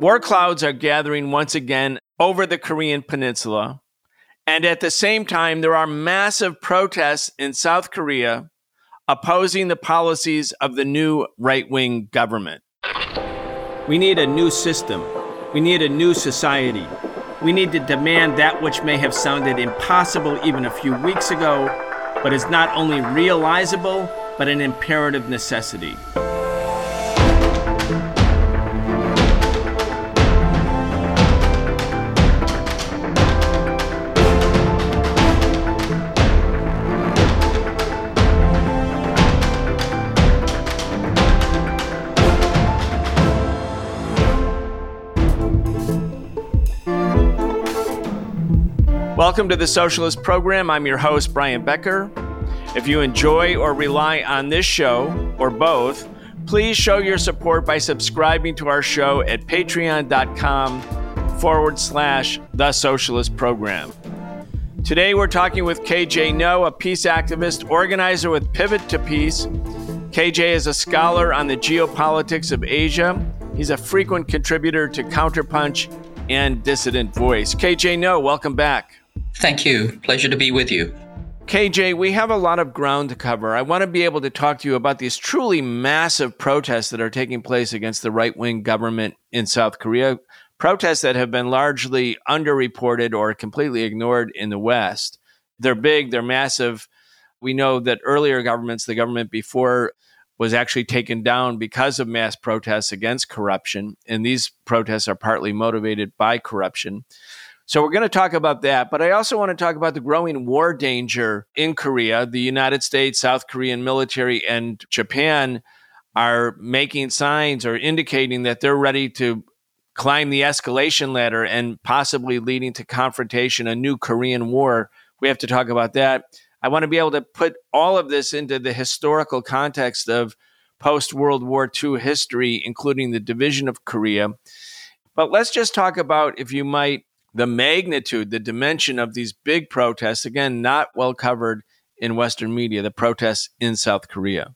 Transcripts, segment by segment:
War clouds are gathering once again over the Korean peninsula. And at the same time, there are massive protests in South Korea opposing the policies of the new right wing government. We need a new system. We need a new society. We need to demand that which may have sounded impossible even a few weeks ago, but is not only realizable, but an imperative necessity. Welcome to the Socialist Program. I'm your host, Brian Becker. If you enjoy or rely on this show, or both, please show your support by subscribing to our show at patreon.com forward slash the Socialist Program. Today we're talking with KJ Noh, a peace activist, organizer with Pivot to Peace. KJ is a scholar on the geopolitics of Asia. He's a frequent contributor to Counterpunch and Dissident Voice. KJ Noh, welcome back. Thank you. Pleasure to be with you. KJ, we have a lot of ground to cover. I want to be able to talk to you about these truly massive protests that are taking place against the right wing government in South Korea, protests that have been largely underreported or completely ignored in the West. They're big, they're massive. We know that earlier governments, the government before, was actually taken down because of mass protests against corruption. And these protests are partly motivated by corruption. So we're going to talk about that. But I also want to talk about the growing war danger in Korea. The United States, South Korean military, and Japan are making signs or indicating that they're ready to climb the escalation ladder and possibly leading to confrontation, a new Korean war. We have to talk about that. I want to be able to put all of this into the historical context of post World War II history, including the division of Korea. But let's just talk about, if you might, the magnitude, the dimension of these big protests, again, not well covered in Western media, the protests in South Korea.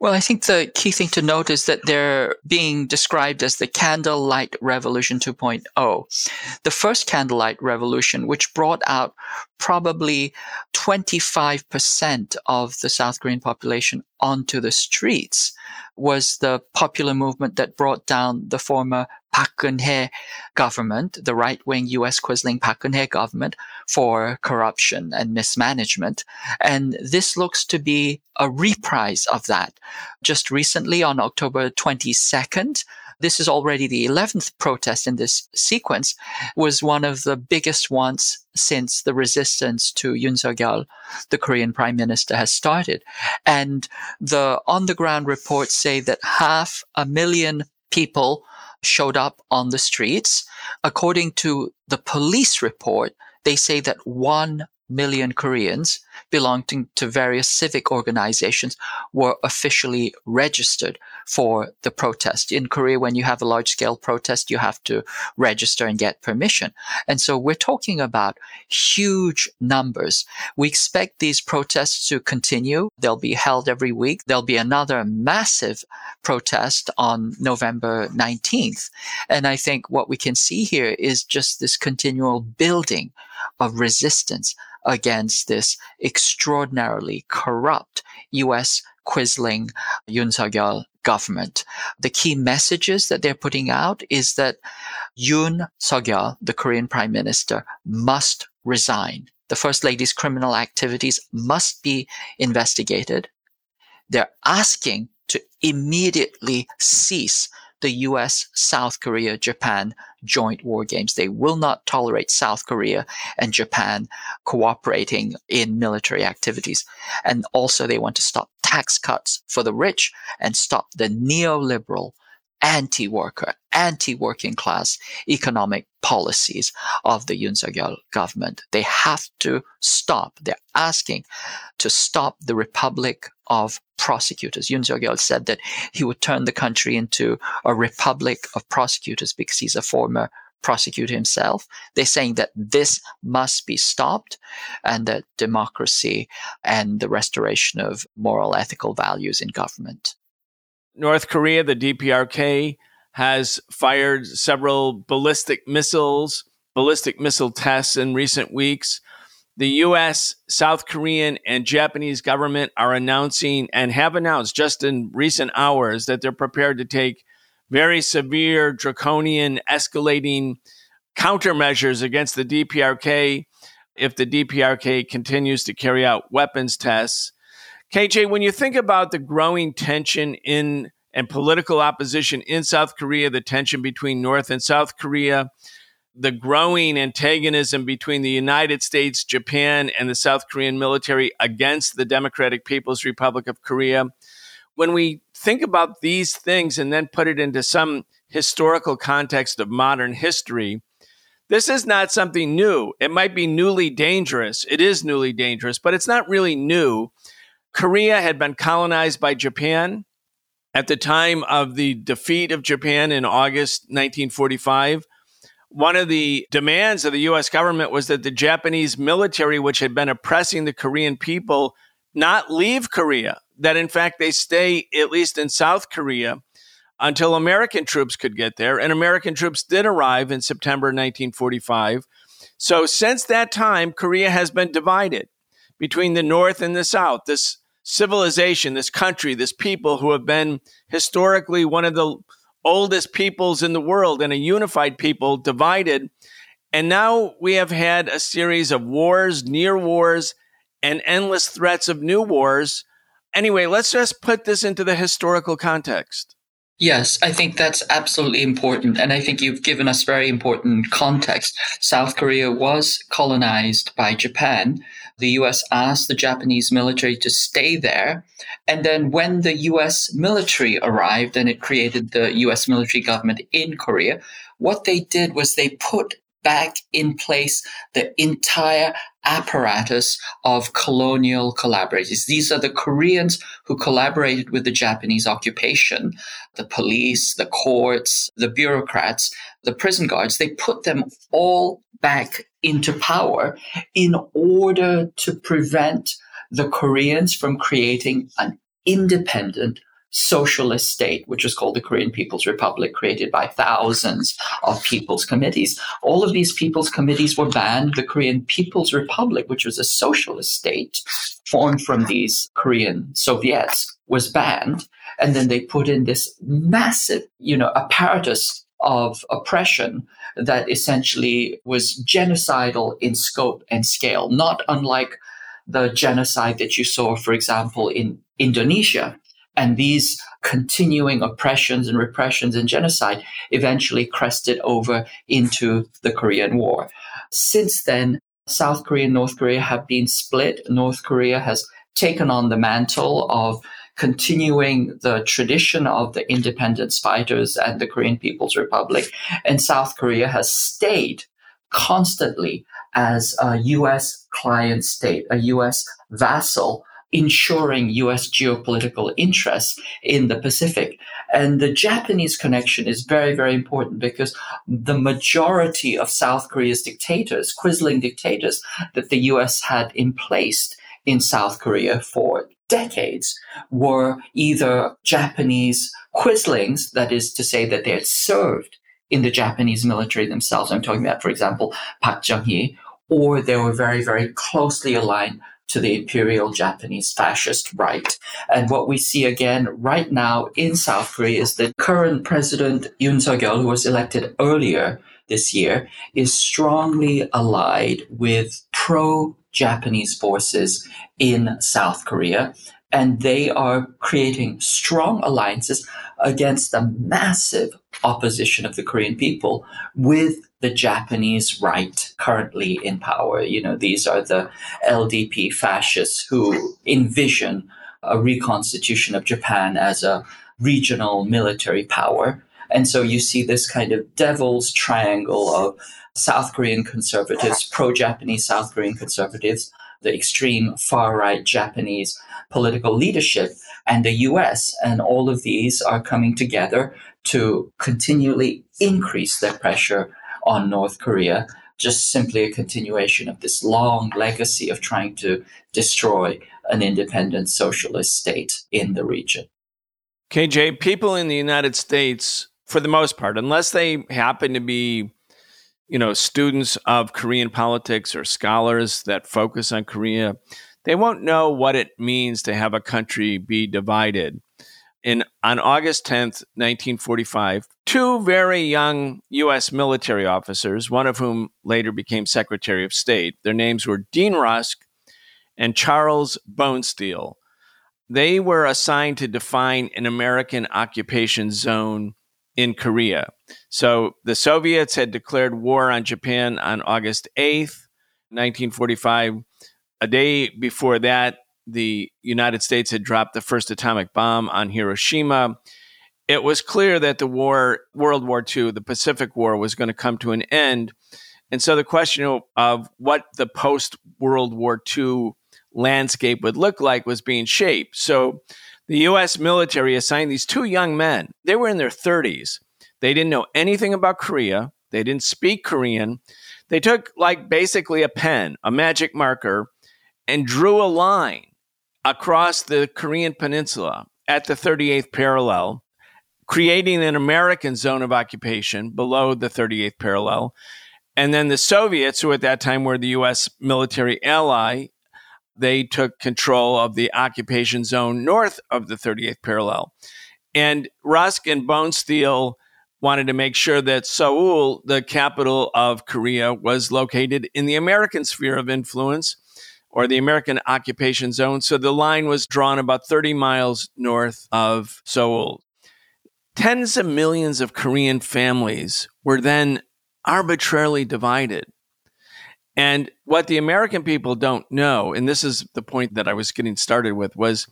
Well, I think the key thing to note is that they're being described as the candlelight revolution 2.0. The first candlelight revolution, which brought out probably 25% of the South Korean population onto the streets, was the popular movement that brought down the former Park Geun-hye government, the right-wing U.S. Quisling Park Geun-hye government, for corruption and mismanagement. And this looks to be a reprise of that. Just recently, on October 22nd, this is already the 11th protest in this sequence, was one of the biggest ones since the resistance to Yoon Suk-yeol, the Korean prime minister, has started. And the on the ground reports say that half a million people showed up on the streets. According to the police report, they say that 1 million Koreans belonging to various civic organizations were officially registered for the protest. In Korea, when you have a large scale protest, you have to register and get permission. And so we're talking about huge numbers. We expect these protests to continue. They'll be held every week. There'll be another massive protest on November 19th. And I think what we can see here is just this continual building of resistance against this extraordinarily corrupt U.S. Quisling Yoon Suk-yeol government. The key messages that they're putting out is that Yoon Suk-yeol, the Korean prime minister, must resign. The first lady's criminal activities must be investigated. They're asking to immediately cease the US, South Korea, Japan joint war games. They will not tolerate South Korea and Japan cooperating in military activities. And also they want to stop tax cuts for the rich and stop the neoliberal anti-worker, anti-working class economic policies of the Yoon Suk-yeol government. They have to stop. They're asking to stop the Republic of prosecutors. Yoon Suk-yeol said that he would turn the country into a republic of prosecutors because he's a former prosecutor himself. They're saying that this must be stopped and that democracy and the restoration of moral ethical values in government. North Korea, the DPRK, has fired several ballistic missiles, ballistic missile tests in recent weeks. The US, South Korean, and Japanese government are announcing and have announced just in recent hours that they're prepared to take very severe, draconian, escalating countermeasures against the DPRK if the DPRK continues to carry out weapons tests. KJ, when you think about the growing tension in and political opposition in South Korea, the tension between North and South Korea, the growing antagonism between the United States, Japan, and the South Korean military against the Democratic People's Republic of Korea. When we think about these things and then put it into some historical context of modern history, this is not something new. It might be newly dangerous. It is newly dangerous, but it's not really new. Korea had been colonized by Japan at the time of the defeat of Japan in August 1945 one of the demands of the US government was that the Japanese military, which had been oppressing the Korean people, not leave Korea, that in fact they stay at least in South Korea until American troops could get there. And American troops did arrive in September 1945. So since that time, Korea has been divided between the North and the South. This civilization, this country, this people who have been historically one of the oldest peoples in the world and a unified people divided. And now we have had a series of wars, near wars, and endless threats of new wars. Anyway, let's just put this into the historical context. Yes, I think that's absolutely important. And I think you've given us very important context. South Korea was colonized by Japan the US asked the Japanese military to stay there. And then when the US military arrived and it created the US military government in Korea, what they did was they put back in place the entire apparatus of colonial collaborators. These are the Koreans who collaborated with the Japanese occupation, the police, the courts, the bureaucrats, the prison guards. They put them all back into power in order to prevent the Koreans from creating an independent socialist state, which was called the Korean People's Republic, created by thousands of people's committees. All of these people's committees were banned. The Korean People's Republic, which was a socialist state formed from these Korean Soviets, was banned. And then they put in this massive, you know, apparatus of oppression that essentially was genocidal in scope and scale, not unlike the genocide that you saw, for example, in Indonesia. And these continuing oppressions and repressions and genocide eventually crested over into the Korean War. Since then, South Korea and North Korea have been split. North Korea has taken on the mantle of continuing the tradition of the independence fighters and the Korean People's Republic. And South Korea has stayed constantly as a U.S. client state, a U.S. vassal ensuring US geopolitical interests in the Pacific. And the Japanese connection is very, very important because the majority of South Korea's dictators, quisling dictators that the US had in place in South Korea for decades were either Japanese quislings, that is to say that they had served in the Japanese military themselves. I'm talking about, for example, Park Chung-hee, or they were very, very closely aligned to the imperial Japanese fascist right. And what we see again right now in South Korea is that current President Yoon Suk-yeol, who was elected earlier this year, is strongly allied with pro Japanese forces in South Korea. And they are creating strong alliances against the massive opposition of the Korean people with the Japanese right currently in power. You know, these are the LDP fascists who envision a reconstitution of Japan as a regional military power. And so you see this kind of devil's triangle of South Korean conservatives, pro Japanese South Korean conservatives, the extreme far right Japanese political leadership, and the US. And all of these are coming together to continually increase their pressure on North Korea. Just simply a continuation of this long legacy of trying to destroy an independent socialist state in the region. KJ, people in the United States for the most part, unless they happen to be, you know, students of Korean politics or scholars that focus on Korea, they won't know what it means to have a country be divided. In, on August 10th, 1945, two very young U.S. military officers, one of whom later became Secretary of State, their names were Dean Rusk and Charles Bonesteel. They were assigned to define an American occupation zone in Korea. So the Soviets had declared war on Japan on August 8th, 1945. A day before that, the United States had dropped the first atomic bomb on Hiroshima. It was clear that the war, World War II, the Pacific War, was going to come to an end. And so the question of what the post World War II landscape would look like was being shaped. So the US military assigned these two young men. They were in their 30s. They didn't know anything about Korea, they didn't speak Korean. They took, like, basically a pen, a magic marker, and drew a line across the Korean peninsula at the 38th parallel, creating an American zone of occupation below the 38th parallel. And then the Soviets, who at that time were the US military ally, they took control of the occupation zone north of the 38th parallel. And Rusk and Bonesteel wanted to make sure that Seoul, the capital of Korea, was located in the American sphere of influence or the American occupation zone. So the line was drawn about 30 miles north of Seoul. Tens of millions of Korean families were then arbitrarily divided and what the American people don't know, and this is the point that I was getting started with, was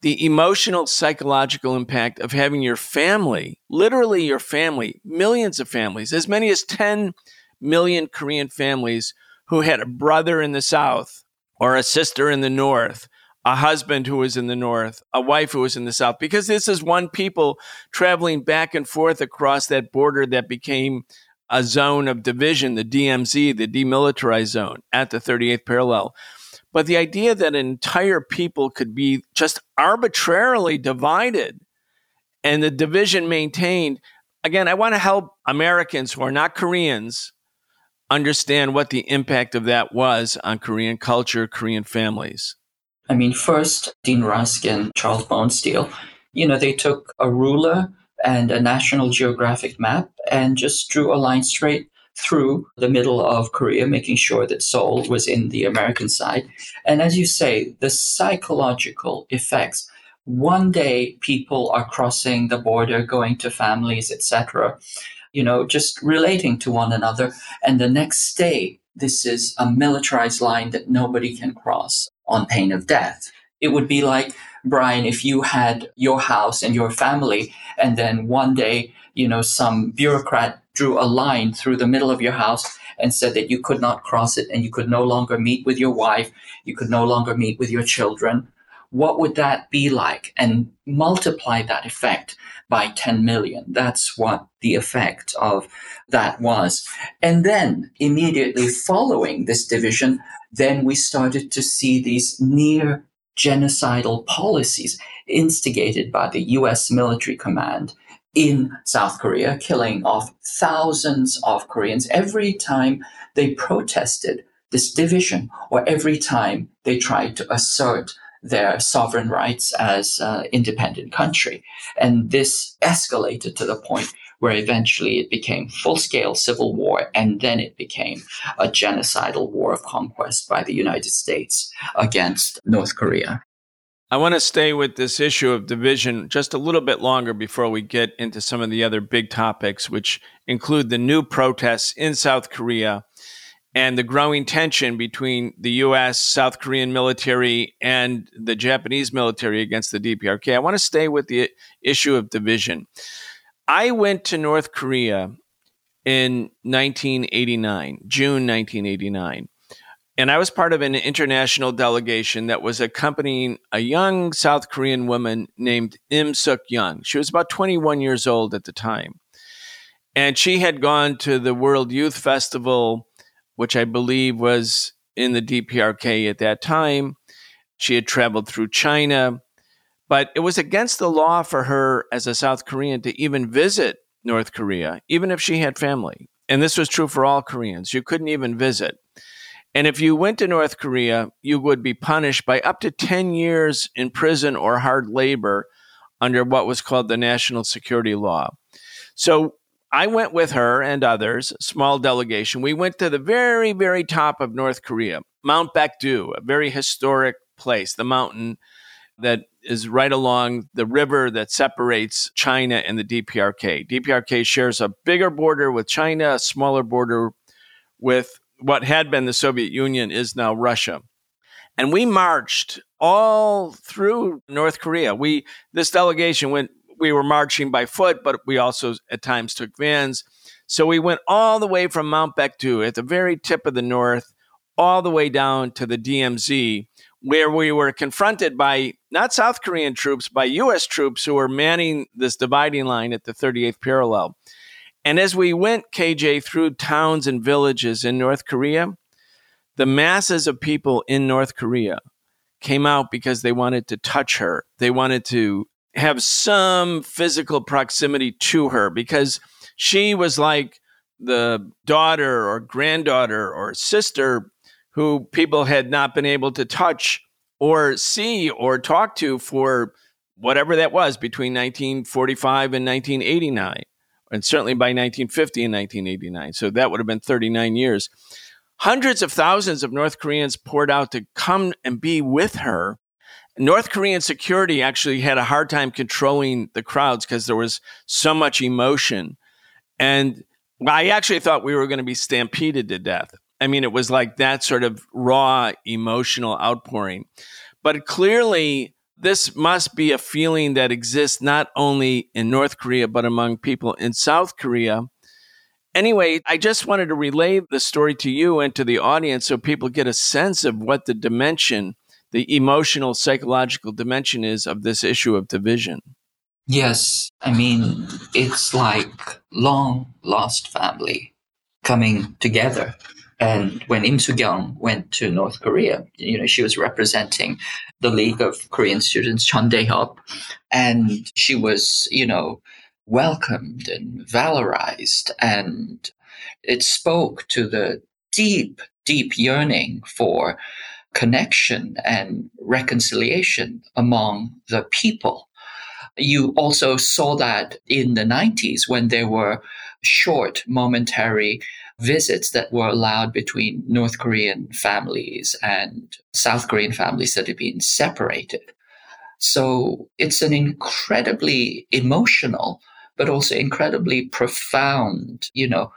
the emotional, psychological impact of having your family, literally your family, millions of families, as many as 10 million Korean families who had a brother in the South or a sister in the North, a husband who was in the North, a wife who was in the South, because this is one people traveling back and forth across that border that became a zone of division, the DMZ, the demilitarized zone at the 38th parallel. But the idea that an entire people could be just arbitrarily divided and the division maintained, again, I want to help Americans who are not Koreans understand what the impact of that was on Korean culture, Korean families. I mean, first, Dean Rusk and Charles Bonesteel, you know, they took a ruler and a National Geographic map and just drew a line straight through the middle of Korea, making sure that Seoul was in the American side. And as you say, the psychological effects. One day people are crossing the border, going to families, etc., you know, just relating to one another. And the next day, this is a militarized line that nobody can cross on pain of death. It would be like Brian, if you had your house and your family, and then one day, you know, some bureaucrat drew a line through the middle of your house and said that you could not cross it and you could no longer meet with your wife, you could no longer meet with your children, what would that be like? And multiply that effect by 10 million. That's what the effect of that was. And then immediately following this division, then we started to see these near genocidal policies instigated by the US military command in South Korea, killing off thousands of Koreans every time they protested this division or every time they tried to assert their sovereign rights as an independent country. And this escalated to the point where eventually it became full scale civil war, and then it became a genocidal war of conquest by the United States against North Korea. I want to stay with this issue of division just a little bit longer before we get into some of the other big topics, which include the new protests in South Korea and the growing tension between the U.S., South Korean military, and the Japanese military against the DPRK. I want to stay with the issue of division. I went to North Korea in 1989, June 1989. And I was part of an international delegation that was accompanying a young South Korean woman named Im Suk Young. She was about 21 years old at the time. And she had gone to the World Youth Festival, which I believe was in the DPRK at that time. She had traveled through China. But it was against the law for her as a South Korean to even visit North Korea, even if she had family. And this was true for all Koreans. You couldn't even visit. And if you went to North Korea, you would be punished by up to 10 years in prison or hard labor under what was called the national security law. So I went with her and others, small delegation. We went to the very, very top of North Korea, Mount Baekdu, a very historic place, the mountain that is right along the river that separates China and the DPRK. DPRK shares a bigger border with China, a smaller border with what had been the Soviet Union is now Russia. And we marched all through North Korea. We this delegation went we were marching by foot, but we also at times took vans. So we went all the way from Mount Baekdu at the very tip of the north, all the way down to the DMZ, where we were confronted by not South Korean troops, by US troops who were manning this dividing line at the 38th parallel. And as we went, KJ, through towns and villages in North Korea, the masses of people in North Korea came out because they wanted to touch her. They wanted to have some physical proximity to her because she was like the daughter or granddaughter or sister who people had not been able to touch or see or talk to for whatever that was between 1945 and 1989 and certainly by 1950 and 1989. So that would have been 39 years. Hundreds of thousands of North Koreans poured out to come and be with her. North Korean security actually had a hard time controlling the crowds because there was so much emotion. And I actually thought we were going to be stampeded to death. I mean, it was like that sort of raw emotional outpouring. But clearly, this must be a feeling that exists not only in North Korea, but among people in South Korea. Anyway, I just wanted to relay the story to you and to the audience so people get a sense of what the dimension, the emotional, psychological dimension is of this issue of division. Yes. I mean, it's like long lost family coming together and when Im Soo-kyung went to North Korea, you know, she was representing the League of Korean Students, Chon Dae-hyup, and she was, you know, welcomed and valorized. And it spoke to the deep, deep yearning for connection and reconciliation among the people. You also saw that in the 90s when there were short, momentary visits that were allowed between North Korean families and South Korean families that had been separated. So it's an incredibly emotional, but also incredibly profound, you know,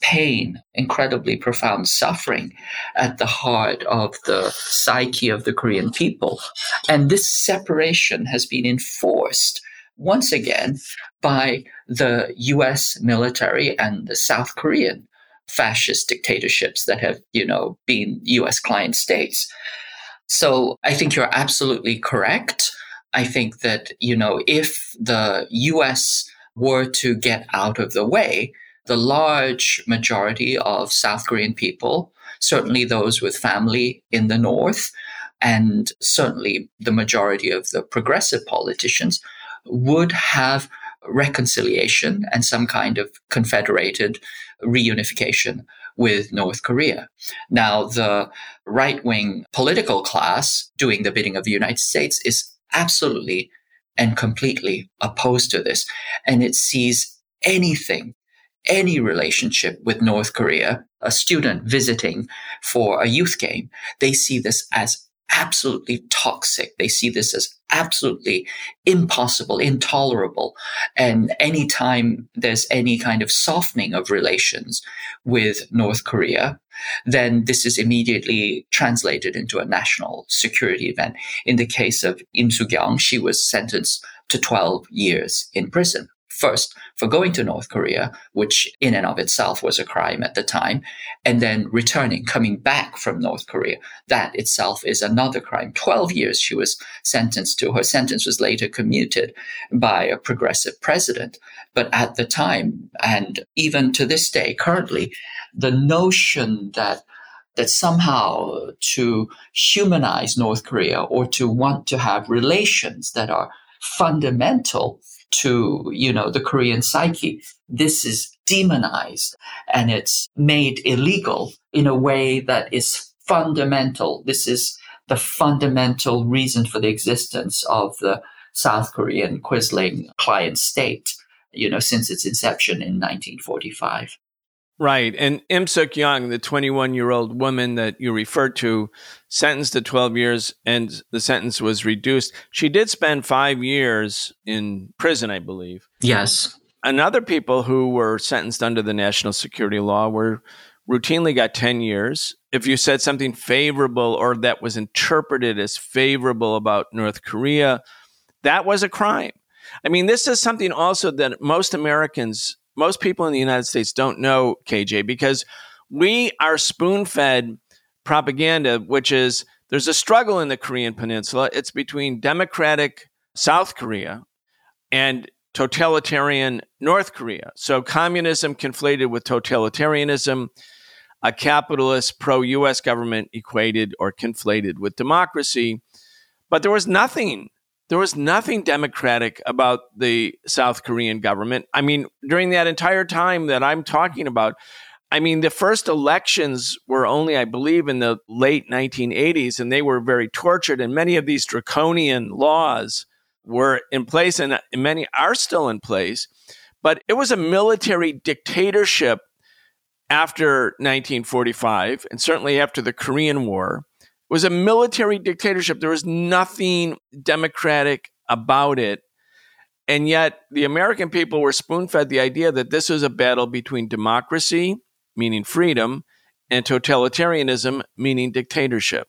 pain, incredibly profound suffering at the heart of the psyche of the Korean people. And this separation has been enforced once again by the US military and the South Korean fascist dictatorships that have, you know, been US client states. So I think you're absolutely correct. I think that, you know, if the US were to get out of the way, the large majority of South Korean people, certainly those with family in the North, and certainly the majority of the progressive politicians, would have reconciliation and some kind of confederated reunification with North Korea. Now, the right wing political class doing the bidding of the United States is absolutely and completely opposed to this. And it sees anything, any relationship with North Korea, a student visiting for a youth game, they see this as absolutely toxic. They see this as absolutely impossible, intolerable. And anytime there's any kind of softening of relations with North Korea, then this is immediately translated into a national security event. In the case of Im Soo-kyung, she was sentenced to 12 years in prison. First, for going to North Korea, which in and of itself was a crime at the time, and then returning, coming back from North Korea. That itself is another crime. 12 years she was sentenced to. Her sentence was later commuted by a progressive president. But at the time, and even to this day, currently, the notion that that somehow to humanize North Korea or to want to have relations that are fundamental to, you know, the Korean psyche. This is demonized and it's made illegal in a way that is fundamental. This is the fundamental reason for the existence of the South Korean Quisling client state, you know, since its inception in 1945. Right. And Im Suk Young, the 21 year old woman that you referred to, sentenced to 12 years and the sentence was reduced. She did spend five years in prison, I believe. Yes. And other people who were sentenced under the national security law were routinely got 10 years. If you said something favorable or that was interpreted as favorable about North Korea, that was a crime. I mean, this is something also that most Americans most people in the United States don't know KJ because we are spoon fed propaganda, which is there's a struggle in the Korean Peninsula. It's between democratic South Korea and totalitarian North Korea. So communism conflated with totalitarianism, a capitalist pro US government equated or conflated with democracy. But there was nothing there was nothing democratic about the South Korean government. I mean, during that entire time that I'm talking about, I mean, the first elections were only, I believe, in the late 1980s, and they were very tortured. And many of these draconian laws were in place, and many are still in place. But it was a military dictatorship after 1945, and certainly after the Korean War was a military dictatorship. There was nothing democratic about it. And yet, the American people were spoon fed the idea that this was a battle between democracy, meaning freedom, and totalitarianism, meaning dictatorship.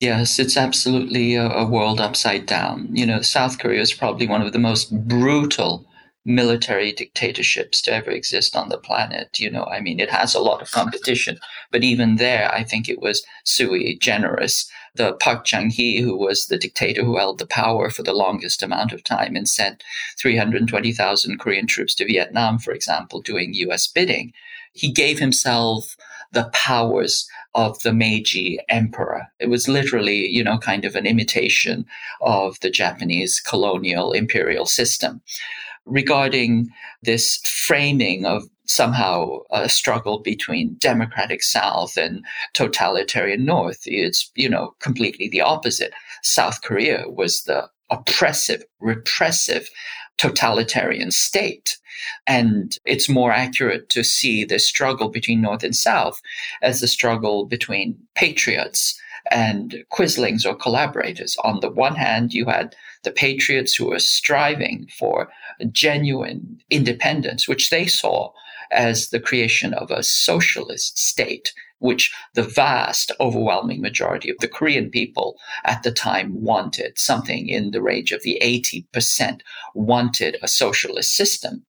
Yes, it's absolutely a, a, world upside down. You know, South Korea is probably one of the most brutal military dictatorships to ever exist on the planet. You know, I mean, it has a lot of competition, but even there, I think it was sui generis. The Park Chung-hee, who was the dictator who held the power for the longest amount of time and sent 320,000 Korean troops to Vietnam, for example, doing U.S. bidding, he gave himself the powers of the Meiji emperor. It was literally, you know, kind of an imitation of the Japanese colonial imperial system regarding this framing of somehow a struggle between democratic South and totalitarian North. It's, you know, completely the opposite. South Korea was the oppressive, repressive, totalitarian state. And it's more accurate to see the struggle between North and South as a struggle between patriots and quislings or collaborators. On the one hand, you had the patriots who were striving for genuine independence, which they saw as the creation of a socialist state, which the vast, overwhelming majority of the Korean people at the time wanted, something in the range of the 80% wanted a socialist system.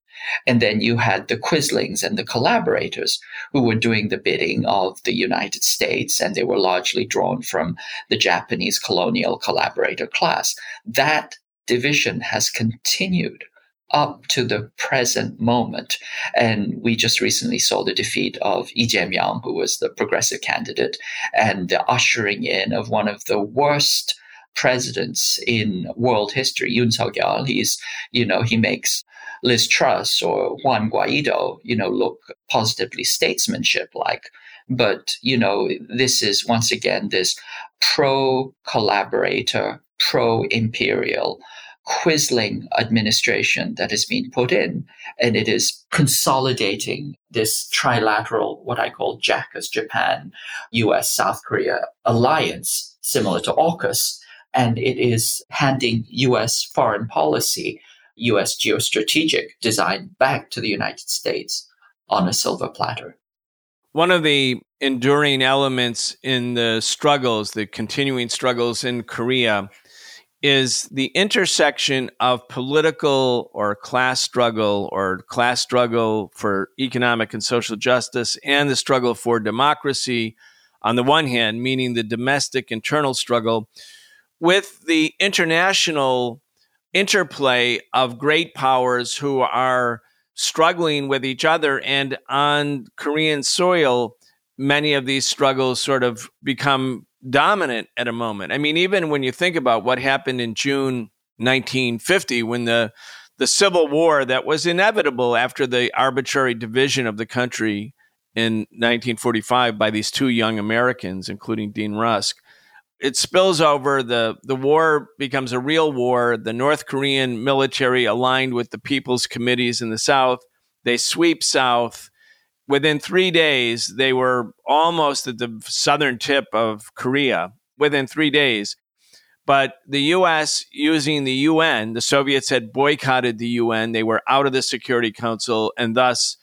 And then you had the Quislings and the collaborators who were doing the bidding of the United States, and they were largely drawn from the Japanese colonial collaborator class. That division has continued up to the present moment. And we just recently saw the defeat of Lee Jae-myung, who was the progressive candidate, and the ushering in of one of the worst presidents in world history, Yoon Suk-yeol. He's, you know, he makes Liz Truss or Juan Guaido, you know, look positively statesmanship like. But, you know, this is once again this pro collaborator, pro imperial Quisling administration that has been put in, and it is consolidating this trilateral, what I call JACUS, Japan, US, South Korea alliance, similar to AUKUS, and it is handing US foreign policy, US geostrategic design back to the United States on a silver platter. One of the enduring elements in the struggles, the continuing struggles in Korea, is the intersection of political or class struggle or class struggle for economic and social justice and the struggle for democracy on the one hand, meaning the domestic internal struggle, with the international interplay of great powers who are struggling with each other. And on Korean soil, many of these struggles sort of become dominant at a moment. I mean, even when you think about what happened in June 1950 when the the civil war that was inevitable after the arbitrary division of the country in 1945 by these two young Americans, including Dean Rusk. It spills over, the, the war becomes a real war. The North Korean military aligned with the People's Committees in the South. They sweep south. Within three days, they were almost at the southern tip of Korea. Within three days, but the US, using the UN, the Soviets had boycotted the UN. They were out of the Security Council and thus,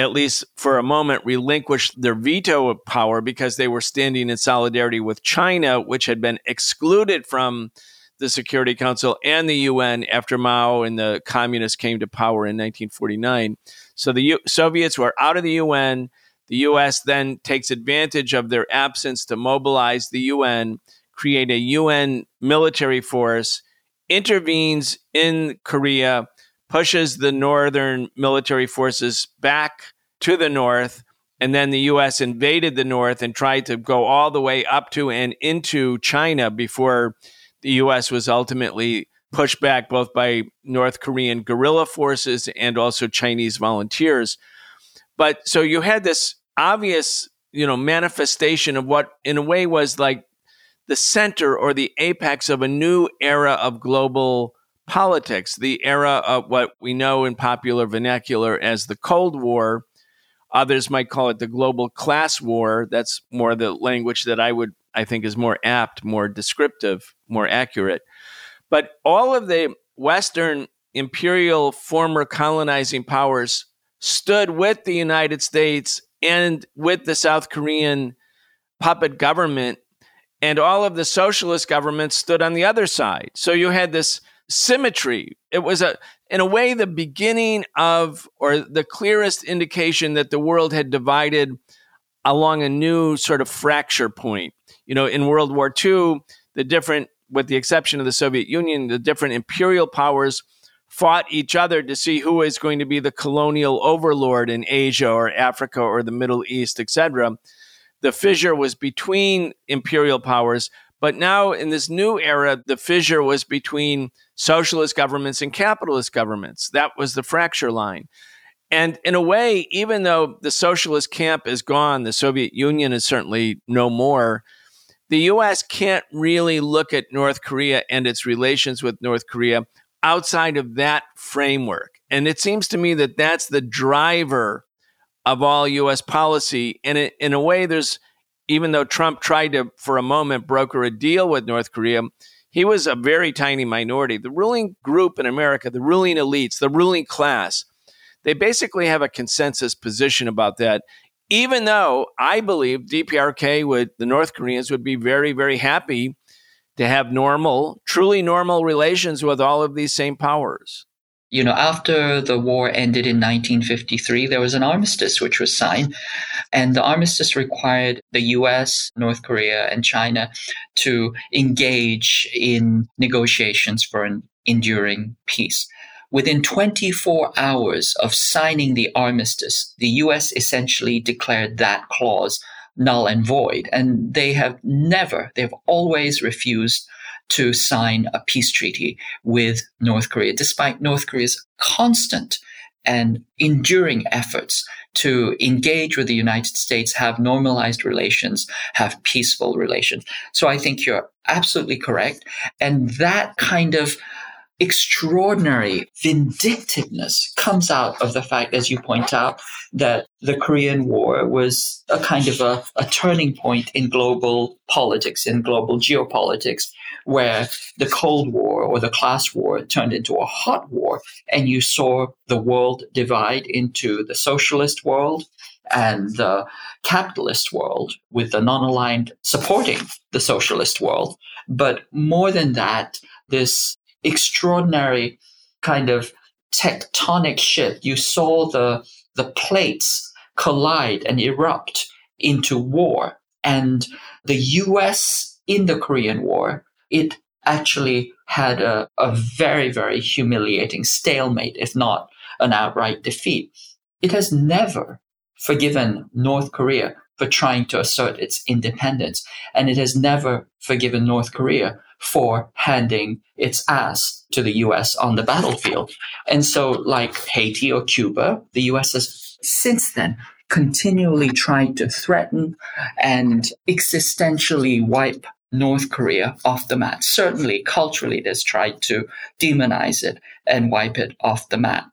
at least for a moment, relinquished their veto power because they were standing in solidarity with China, which had been excluded from the Security Council and the UN after Mao and the communists came to power in 1949. So the U- Soviets were out of the UN. The US then takes advantage of their absence to mobilize the UN create a UN military force, intervenes in Korea, pushes the northern military forces back to the north. And then the US invaded the north and tried to go all the way up to and into China before the US was ultimately pushed back both by North Korean guerrilla forces and also Chinese volunteers. But so you had this obvious, you know, manifestation of what in a way was like the center or the apex of a new era of global politics, the era of what we know in popular vernacular as the Cold War. Others might call it the global class war. That's more the language that I would, I think, is more apt, more descriptive, more accurate. But all of the Western imperial former colonizing powers stood with the United States and with the South Korean puppet government and all of the socialist governments stood on the other side. So you had this symmetry. It was a in a way the beginning of or the clearest indication that the world had divided along a new sort of fracture point. You know, in World War II, the different with the exception of the Soviet Union, the different imperial powers fought each other to see who is going to be the colonial overlord in Asia or Africa or the Middle East, etc the fissure was between imperial powers. But now, in this new era, the fissure was between socialist governments and capitalist governments. That was the fracture line. And in a way, even though the socialist camp is gone, the Soviet Union is certainly no more, the US can't really look at North Korea and its relations with North Korea outside of that framework. And it seems to me that that's the driver of all U.S. policy. And in a way, there's even though Trump tried to, for a moment, broker a deal with North Korea, he was a very tiny minority. The ruling group in America, the ruling elites, the ruling class, they basically have a consensus position about that. Even though I believe DPRK would, the North Koreans would be very, very happy to have normal, truly normal relations with all of these same powers you know, after the war ended in 1953, there was an armistice which was signed. And the armistice required the US, North Korea, and China to engage in negotiations for an enduring peace. Within 24 hours of signing the armistice, the US essentially declared that clause null and void. And they have never, they've always refused to sign a peace treaty with North Korea, despite North Korea's constant and enduring efforts to engage with the United States, have normalized relations, have peaceful relations. So I think you're absolutely correct. And that kind of extraordinary vindictiveness comes out of the fact, as you point out, that the Korean War was a kind of a, a turning point in global politics, in global geopolitics, where the Cold War or the class war turned into a hot war, and you saw the world divide into the socialist world and the capitalist world, with the non aligned supporting the socialist world. But more than that, this extraordinary kind of tectonic shift. You saw the the plates collide and erupt into war. And the US in the Korean War, it actually had a, a very, very humiliating stalemate, if not an outright defeat. It has never forgiven North Korea for trying to assert its independence. And it has never forgiven North Korea for handing its ass to the US on the battlefield. And so, like Haiti or Cuba, the US has since then continually tried to threaten and existentially wipe North Korea off the map. Certainly, culturally, it has tried to demonize it and wipe it off the map.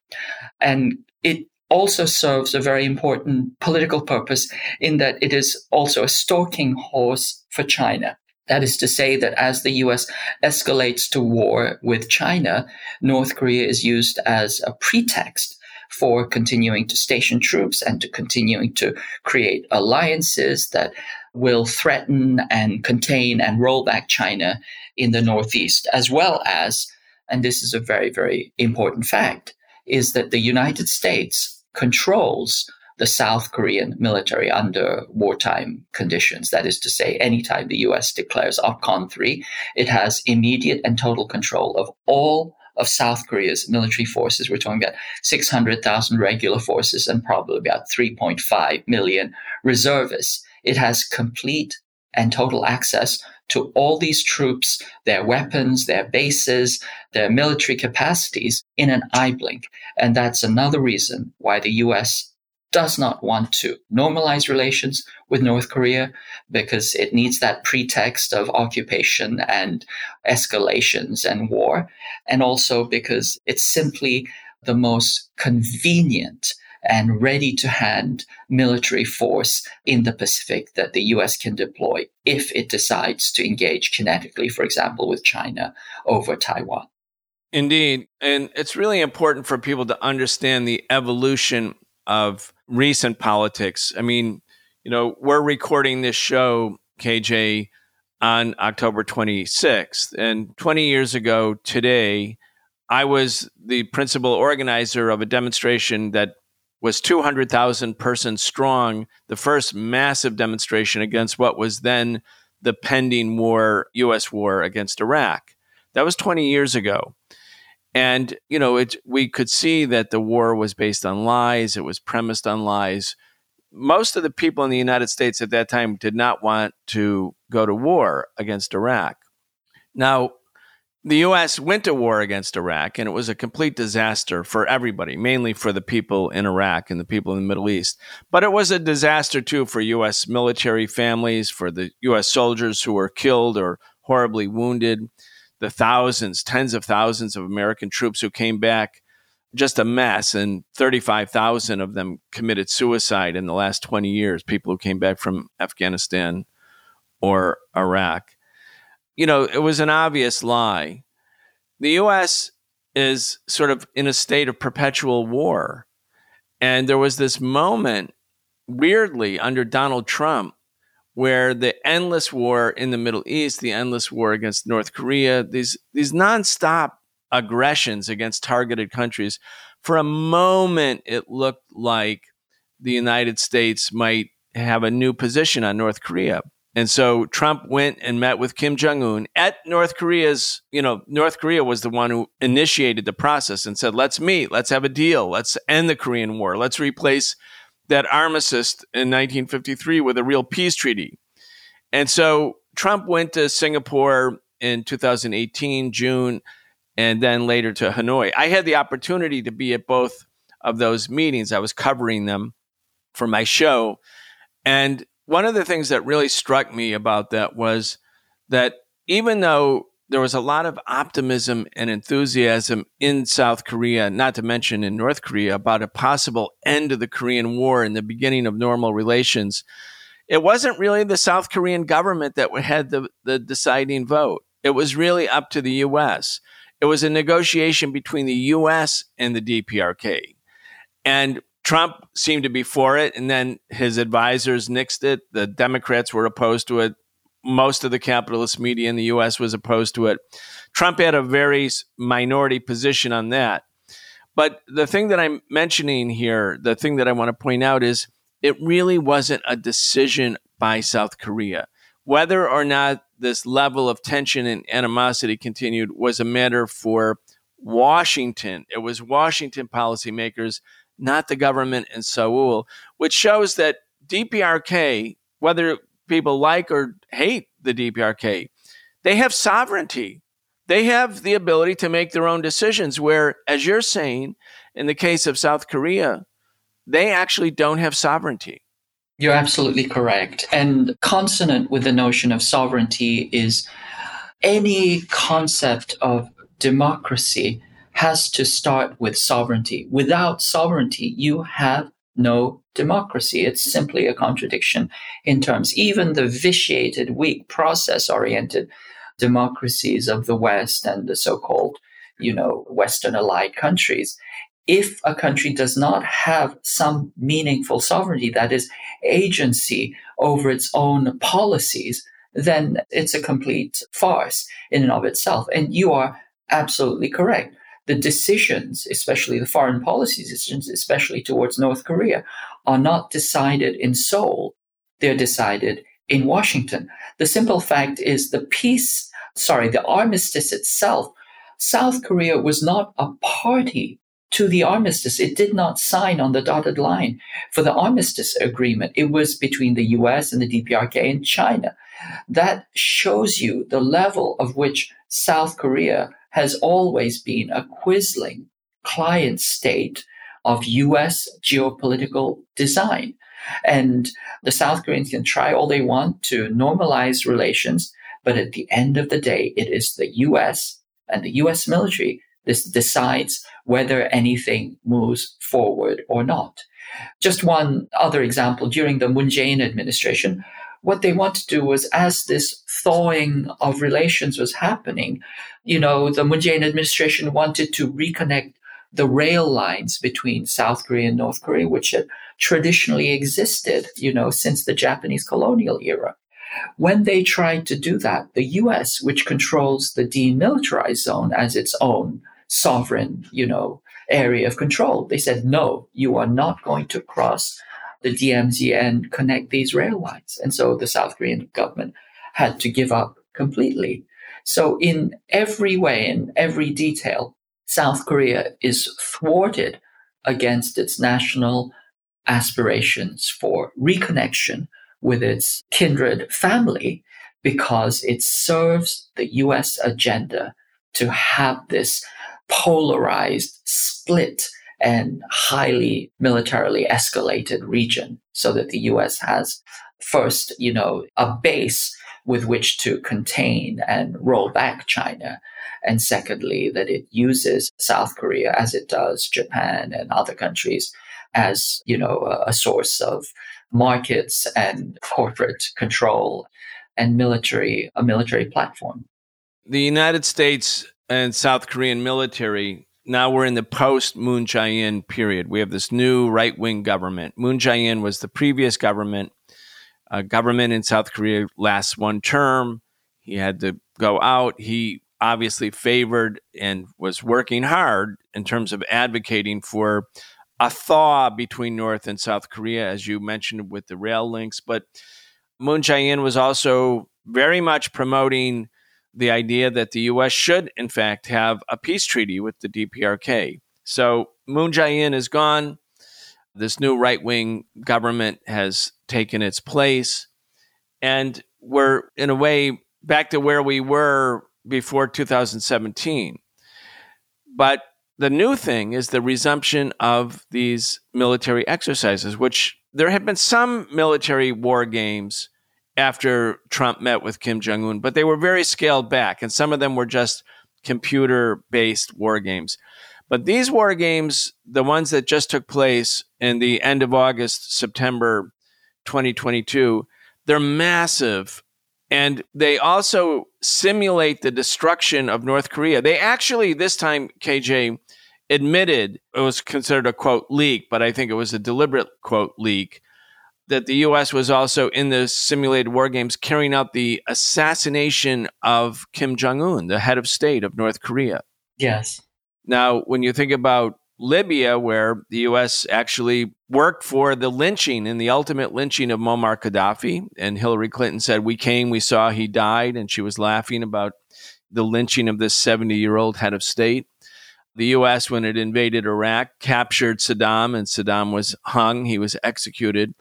And it also serves a very important political purpose in that it is also a stalking horse for China. That is to say that as the US escalates to war with China, North Korea is used as a pretext for continuing to station troops and to continuing to create alliances that will threaten and contain and roll back China in the Northeast, as well as, and this is a very, very important fact, is that the United States controls the South Korean military under wartime conditions. That is to say, anytime the US declares OPCON 3, it has immediate and total control of all of South Korea's military forces. We're talking about 600,000 regular forces and probably about 3.5 million reservists. It has complete and total access to all these troops, their weapons, their bases, their military capacities in an eye blink. And that's another reason why the US does not want to normalize relations with North Korea because it needs that pretext of occupation and escalations and war. And also because it's simply the most convenient and ready to hand military force in the Pacific that the US can deploy if it decides to engage kinetically, for example, with China over Taiwan. Indeed. And it's really important for people to understand the evolution of recent politics. I mean, you know, we're recording this show, KJ, on October 26th. And 20 years ago today, I was the principal organizer of a demonstration that was 200,000 persons strong, the first massive demonstration against what was then the pending war, US war against Iraq. That was 20 years ago. And, you know, it, we could see that the war was based on lies, it was premised on lies. Most of the people in the United States at that time did not want to go to war against Iraq. Now, the U.S. went to war against Iraq, and it was a complete disaster for everybody, mainly for the people in Iraq and the people in the Middle East. But it was a disaster too for U.S. military families, for the U.S. soldiers who were killed or horribly wounded, the thousands, tens of thousands of American troops who came back. Just a mess, and 35,000 of them committed suicide in the last 20 years, people who came back from Afghanistan or Iraq you know, it was an obvious lie. The US is sort of in a state of perpetual war. And there was this moment, weirdly, under Donald Trump, where the endless war in the Middle East, the endless war against North Korea, these, these nonstop aggressions against targeted countries, for a moment, it looked like the United States might have a new position on North Korea. And so Trump went and met with Kim Jong un at North Korea's, you know, North Korea was the one who initiated the process and said, let's meet, let's have a deal, let's end the Korean War, let's replace that armistice in 1953 with a real peace treaty. And so Trump went to Singapore in 2018, June, and then later to Hanoi. I had the opportunity to be at both of those meetings. I was covering them for my show. And one of the things that really struck me about that was that even though there was a lot of optimism and enthusiasm in South Korea, not to mention in North Korea, about a possible end of the Korean War and the beginning of normal relations. It wasn't really the South Korean government that had the, the deciding vote. It was really up to the U.S. It was a negotiation between the U.S. and the DPRK. And Trump seemed to be for it, and then his advisors nixed it. The Democrats were opposed to it. Most of the capitalist media in the U.S. was opposed to it. Trump had a very minority position on that. But the thing that I'm mentioning here, the thing that I want to point out is it really wasn't a decision by South Korea. Whether or not this level of tension and animosity continued was a matter for Washington. It was Washington policymakers not the government in Seoul, which shows that DPRK, whether people like or hate the DPRK, they have sovereignty. They have the ability to make their own decisions, where, as you're saying, in the case of South Korea, they actually don't have sovereignty. You're absolutely correct. And consonant with the notion of sovereignty is any concept of democracy has to start with sovereignty. Without sovereignty, you have no democracy. It's simply a contradiction in terms. Even the vitiated, weak, process oriented democracies of the West and the so called, you know, Western allied countries if a country does not have some meaningful sovereignty, that is, agency over its own policies, then it's a complete farce in and of itself. And you are absolutely correct. The decisions, especially the foreign policy decisions, especially towards North Korea, are not decided in Seoul. They're decided in Washington. The simple fact is the peace, sorry, the armistice itself, South Korea was not a party to the armistice. It did not sign on the dotted line for the armistice agreement. It was between the US and the DPRK and China. That shows you the level of which South Korea has always been a quisling client state of US geopolitical design. And the South Koreans can try all they want to normalize relations, but at the end of the day, it is the US and the US military this decides whether anything moves forward or not. Just one other example during the Moon Jae-in administration, what they wanted to do was as this thawing of relations was happening, you know, the Moon Jae-in administration wanted to reconnect the rail lines between South Korea and North Korea, which had traditionally existed, you know, since the Japanese colonial era. When they tried to do that, the US, which controls the demilitarized zone as its own sovereign, you know, area of control. They said, no, you are not going to cross the DMZ and connect these rail lines. And so the South Korean government had to give up completely. So in every way, in every detail, South Korea is thwarted against its national aspirations for reconnection with its kindred family because it serves the US agenda to have this polarized, split, and highly militarily escalated region so that the US has first, you know, a base with which to contain and roll back China. And secondly, that it uses South Korea as it does Japan and other countries as, you know, a, source of markets and corporate control and military, a military platform. The United States and South Korean military. Now we're in the post Moon Jae-in period. We have this new right wing government. Moon Jae-in was the previous government. Government in South Korea lasts one term. He had to go out. He obviously favored and was working hard in terms of advocating for a thaw between North and South Korea, as you mentioned with the rail links. But Moon Jae-in was also very much promoting the idea that the U.S. should, in fact, have a peace treaty with the DPRK. So Moon Jae-in is gone. This new right wing government has taken its place. And we're, in a way, back to where we were before 2017. But the new thing is the resumption of these military exercises, which there have been some military war games after Trump met with Kim Jong un, but they were very scaled back, and some of them were just computer based war games. But these war games, the ones that just took place in the end of August, September 2022, they're massive. And they also simulate the destruction of North Korea. They actually, this time, KJ admitted it was considered a quote leak, but I think it was a deliberate quote leak that the U.S. was also in the simulated war games carrying out the assassination of Kim Jong Un, the head of state of North Korea. Yes. Now, when you think about Libya, where the U.S. actually worked for the lynching and the ultimate lynching of Muammar Gaddafi, and Hillary Clinton said, We came, we saw he died, and she was laughing about the lynching of this 70 year old head of state. The U.S., when it invaded Iraq, captured Saddam, and Saddam was hung, he was executed.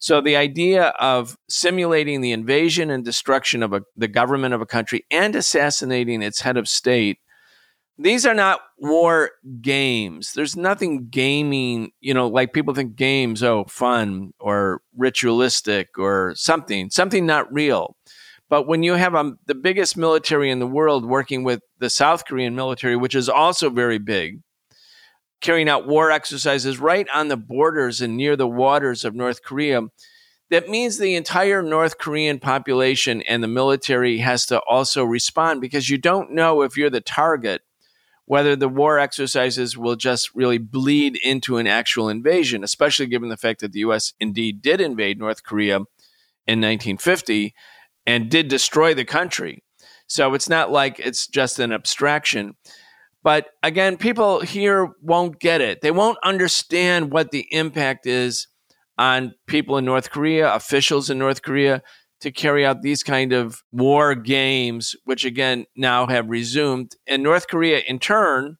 So the idea of simulating the invasion and destruction of a, the government of a country and assassinating its head of state, these are not war games. There's nothing gaming, you know, like people think games, oh, fun or ritualistic or something, something not real. But when you have um, the biggest military in the world working with the South Korean military, which is also very big, carrying out war exercises right on the borders and near the waters of North Korea, that means the entire North Korean population and the military has to also respond because you don't know if you're the target whether the war exercises will just really bleed into an actual invasion, especially given the fact that the US indeed did invade North Korea in 1950 and did destroy the country. So it's not like it's just an abstraction. But again, people here won't get it. They won't understand what the impact is on people in North Korea, officials in North Korea, to carry out these kind of war games, which again now have resumed. And North Korea, in turn,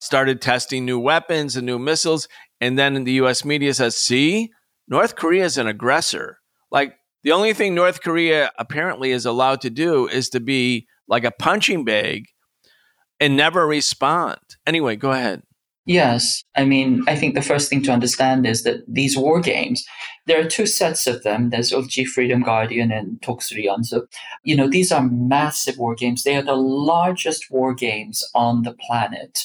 started testing new weapons and new missiles. And then the US media says, see, North Korea is an aggressor. Like the only thing North Korea apparently is allowed to do is to be like a punching bag and never respond. Anyway, go ahead. Yes. I mean, I think the first thing to understand is that these war games, there are two sets of them. There's Ulchi Freedom Guardian and Toksuri Yeonseuk. You know, these are massive war games. They are the largest war games on the planet.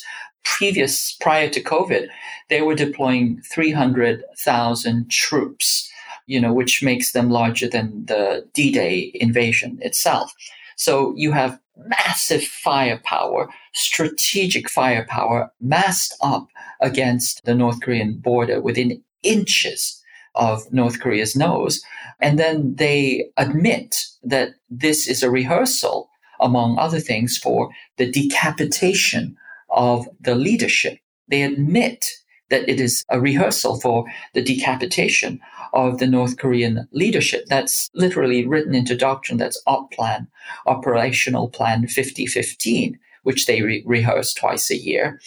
Previous, prior to COVID, they were deploying 300,000 troops you know, which makes them larger than the D-Day invasion itself. So you have massive firepower, strategic firepower massed up against the North Korean border within inches of North Korea's nose. And then they admit that this is a rehearsal, among other things, for the decapitation of the leadership. They admit that it is a rehearsal for the decapitation of the North Korean leadership. That's literally written into doctrine. That's OP Plan, Operational Plan 5015, which they re- rehearse twice a year.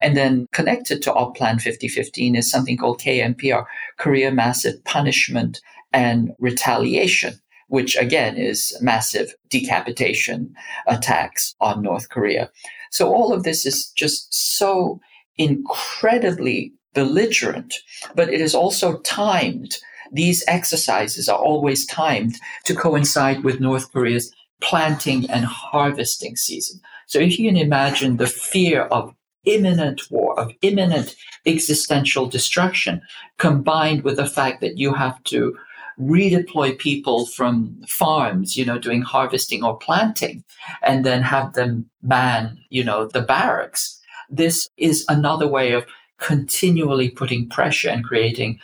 And then connected to OP Plan 5015 is something called KMPR, Korea Massive Punishment and Retaliation, which again is massive decapitation attacks on North Korea. So all of this is just so incredibly belligerent, but it is also timed. These exercises are always timed to coincide with North Korea's planting and harvesting season. So if you can imagine the fear of imminent war, of imminent existential destruction, combined with the fact that you have to redeploy people from farms, you know, doing harvesting or planting, and then have them man, you know, the barracks. This is another way of continually putting pressure and creating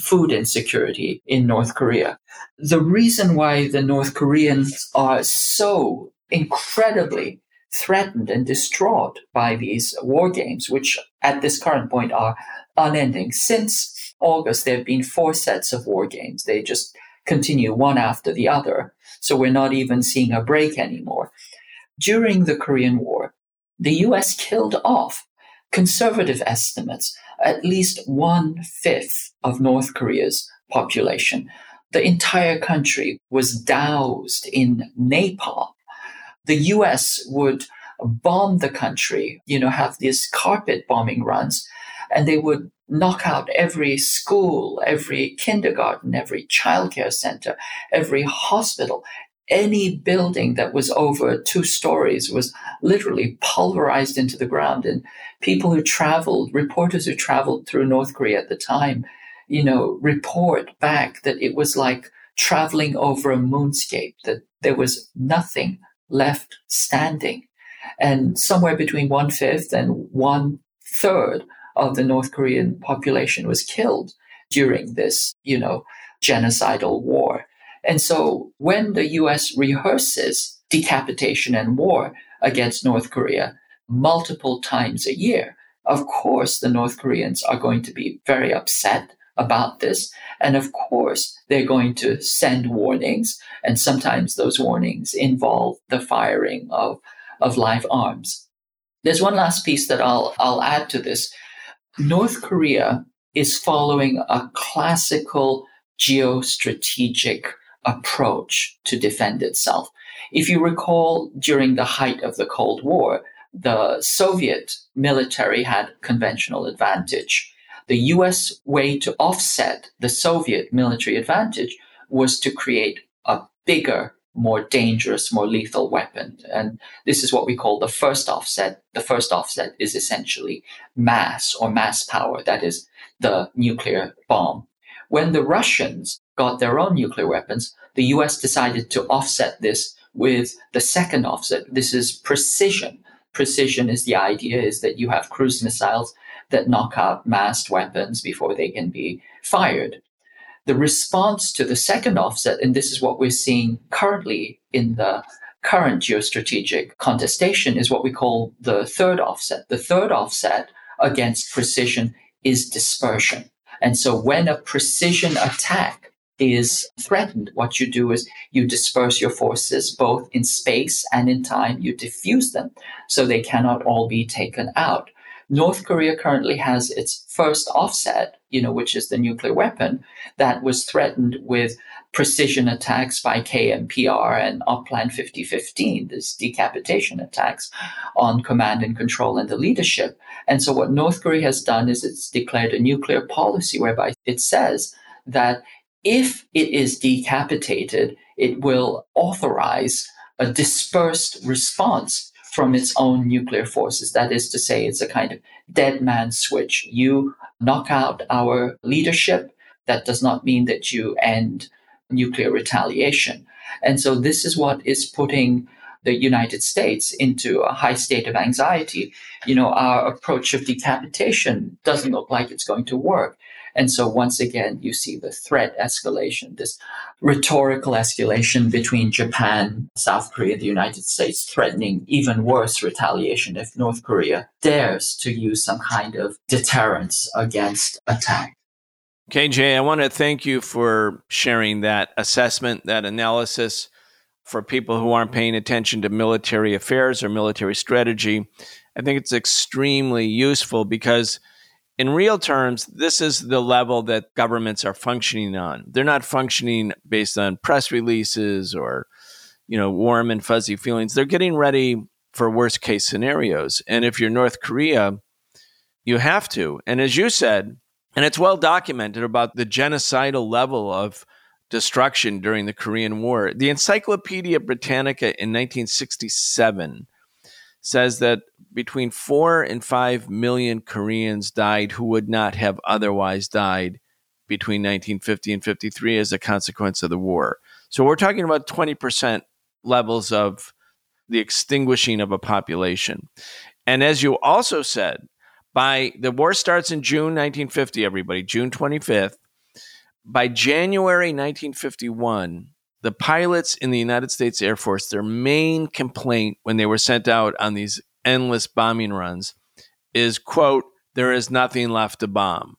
food insecurity in North Korea. The reason why the North Koreans are so incredibly threatened and distraught by these war games, which at this current point are unending. Since August, there have been four sets of war games. They just continue one after the other. So we're not even seeing a break anymore. During the Korean War, the US killed off conservative estimates, at least one fifth of North Korea's population. The entire country was doused in napalm. The US would bomb the country, you know, have these carpet bombing runs, and they would knock out every school, every kindergarten, every childcare center, every hospital, any building that was over two stories was literally pulverized into the ground. And people who traveled, reporters who traveled through North Korea at the time, you know, report back that it was like traveling over a moonscape, that there was nothing left standing. And somewhere between one fifth and one third of the North Korean population was killed during this, you know, genocidal war. And so when the US rehearses decapitation and war against North Korea multiple times a year, of course, the North Koreans are going to be very upset about this. And of course, they're going to send warnings. And sometimes those warnings involve the firing of, of live arms. There's one last piece that I'll, I'll add to this. North Korea is following a classical geostrategic approach to defend itself. If you recall, during the height of the Cold War, the Soviet military had conventional advantage. The US way to offset the Soviet military advantage was to create a bigger, more dangerous, more lethal weapon. And this is what we call the first offset. The first offset is essentially mass or mass power, that is, the nuclear bomb. When the Russians got their own nuclear weapons, the US decided to offset this with the second offset. This is precision. Precision is the idea is that you have cruise missiles that knock out massed weapons before they can be fired. The response to the second offset, and this is what we're seeing currently in the current geostrategic contestation, is what we call the third offset. The third offset against precision is dispersion. And so when a precision attack is threatened, what you do is you disperse your forces both in space and in time. You diffuse them so they cannot all be taken out. North Korea currently has its first offset, you know, which is the nuclear weapon that was threatened with precision attacks by KMPR and OP Plan 5015, these decapitation attacks on command and control and the leadership. And so what North Korea has done is it's declared a nuclear policy whereby it says that if it is decapitated, it will authorize a dispersed response from its own nuclear forces. That is to say, it's a kind of dead man switch. You knock out our leadership. That does not mean that you end nuclear retaliation. And so this is what is putting the United States into a high state of anxiety. You know, our approach of decapitation doesn't look like it's going to work. And so once again, you see the threat escalation, this rhetorical escalation between Japan, South Korea, the United States, threatening even worse retaliation if North Korea dares to use some kind of deterrence against attack. KJ, I want to thank you for sharing that assessment, that analysis for people who aren't paying attention to military affairs or military strategy. I think it's extremely useful because in real terms, this is the level that governments are functioning on. They're not functioning based on press releases or, you know, warm and fuzzy feelings. They're getting ready for worst case scenarios. And if you're North Korea, you have to. And as you said, and it's well documented about the genocidal level of destruction during the Korean War. The Encyclopedia Britannica in 1967 says that between four and five million Koreans died who would not have otherwise died between 1950 and 53 as a consequence of the war. So we're talking about 20% levels of the extinguishing of a population. And as you also said, by the war starts in June 1950, everybody, June 25th. By January 1951, the pilots in the United States Air Force, their main complaint when they were sent out on these endless bombing runs is, quote, there is nothing left to bomb.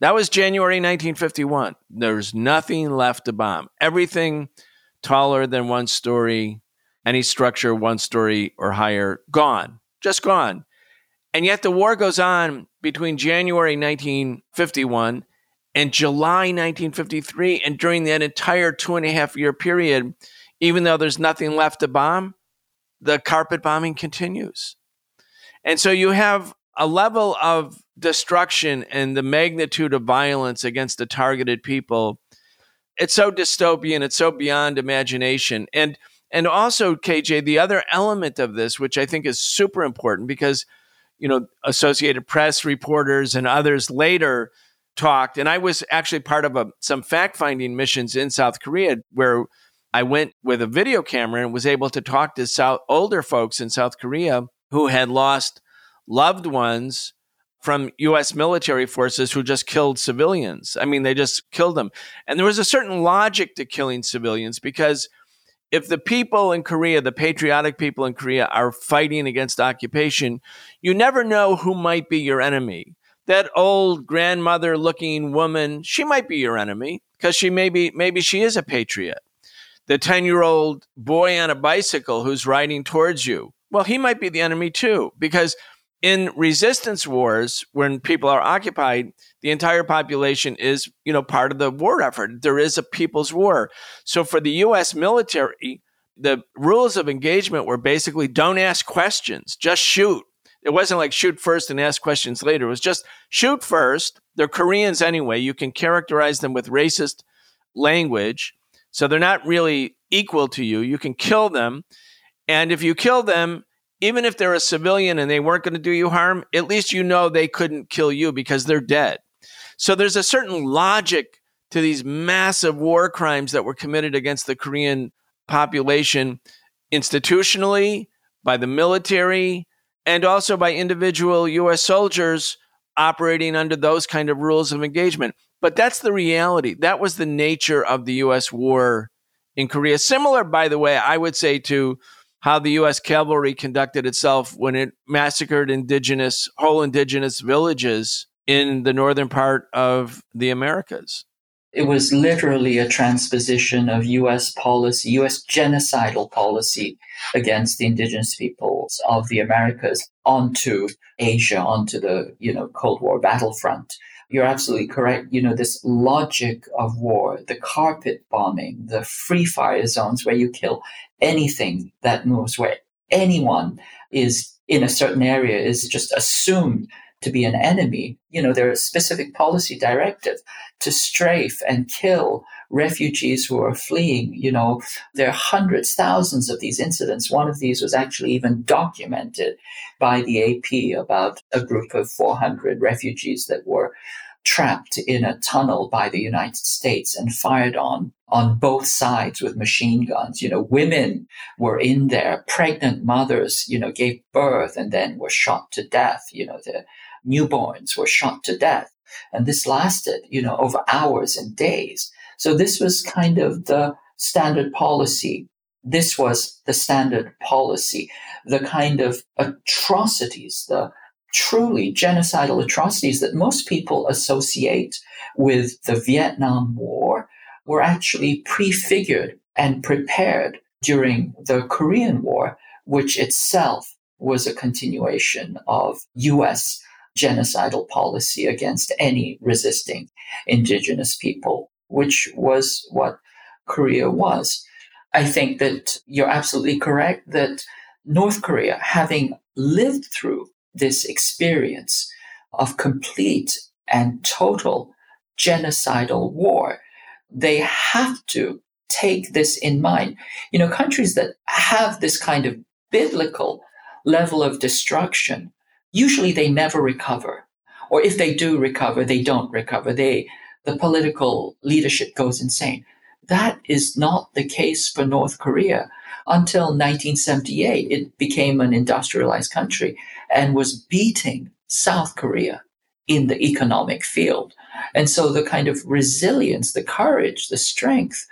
That was January 1951. There's nothing left to bomb. Everything taller than one story, any structure one story or higher, gone, just gone. And yet the war goes on between January 1951 and July 1953. And during that entire two and a half year period, even though there's nothing left to bomb, the carpet bombing continues. And so you have a level of destruction and the magnitude of violence against the targeted people. It's so dystopian, it's so beyond imagination. And and also, KJ, the other element of this, which I think is super important because, you know, Associated Press reporters and others later talked, and I was actually part of a, some fact finding missions in South Korea where I went with a video camera and was able to talk to South, older folks in South Korea who had lost loved ones from US military forces who just killed civilians. I mean, they just killed them. And there was a certain logic to killing civilians because if the people in Korea, the patriotic people in Korea, are fighting against occupation, you never know who might be your enemy that old grandmother looking woman, she might be your enemy because she maybe maybe she is a patriot. The 10 year old boy on a bicycle who's riding towards you, well, he might be the enemy too, because in resistance wars, when people are occupied, the entire population is, you know, part of the war effort. There is a people's war. So for the US military, the rules of engagement were basically don't ask questions, just shoot. It wasn't like shoot first and ask questions later. It was just shoot first. They're Koreans anyway. You can characterize them with racist language. So they're not really equal to you. You can kill them. And if you kill them, even if they're a civilian and they weren't going to do you harm, at least you know they couldn't kill you because they're dead. So there's a certain logic to these massive war crimes that were committed against the Korean population institutionally, by the military, and also by individual US soldiers operating under those kind of rules of engagement. But that's the reality. That was the nature of the US war in Korea. Similar, by the way, I would say to how the U.S. cavalry conducted itself when it massacred indigenous, whole indigenous villages in the northern part of the Americas. It was literally a transposition of U.S. policy, U.S. genocidal policy against the indigenous peoples of the Americas onto Asia, onto the you know Cold War battlefront you're absolutely correct. You know, this logic of war, the carpet bombing, the free fire zones where you kill anything that moves, where anyone is in a certain area is just assumed to be an enemy. You know, there are specific policy directive to strafe and kill refugees who are fleeing. You know, there are hundreds, thousands of these incidents. One of these was actually even documented by the AP about a group of 400 refugees that were trapped in a tunnel by the United States and fired on on both sides with machine guns. You know, women were in there, pregnant mothers, you know, gave birth and then were shot to death. You know, the newborns were shot to death. And this lasted, you know, over hours and days. So this was kind of the standard policy. This was the standard policy, the kind of atrocities, the truly genocidal atrocities that most people associate with the Vietnam War were actually prefigured and prepared during the Korean War, which itself was a continuation of US genocidal policy against any resisting indigenous people which was what Korea was. I think that you're absolutely correct that North Korea, having lived through this experience of complete and total genocidal war, they have to take this in mind. You know, countries that have this kind of biblical level of destruction, usually they never recover. Or if they do recover, they don't recover. They the political leadership goes insane. That is not the case for North Korea. Until 1978, it became an industrialized country and was beating South Korea in the economic field. And so the kind of resilience, the courage, the strength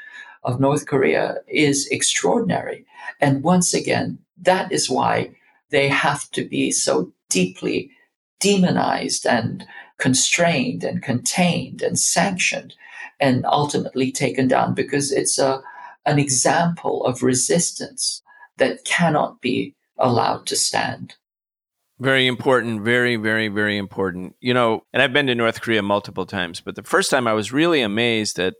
of North Korea is extraordinary. And once again, that is why they have to be so deeply demonized and constrained and contained and sanctioned and ultimately taken down because it's a, an example of resistance that cannot be allowed to stand. Very important, very, very, very important. You know, and I've been to North Korea multiple times, but the first time I was really amazed at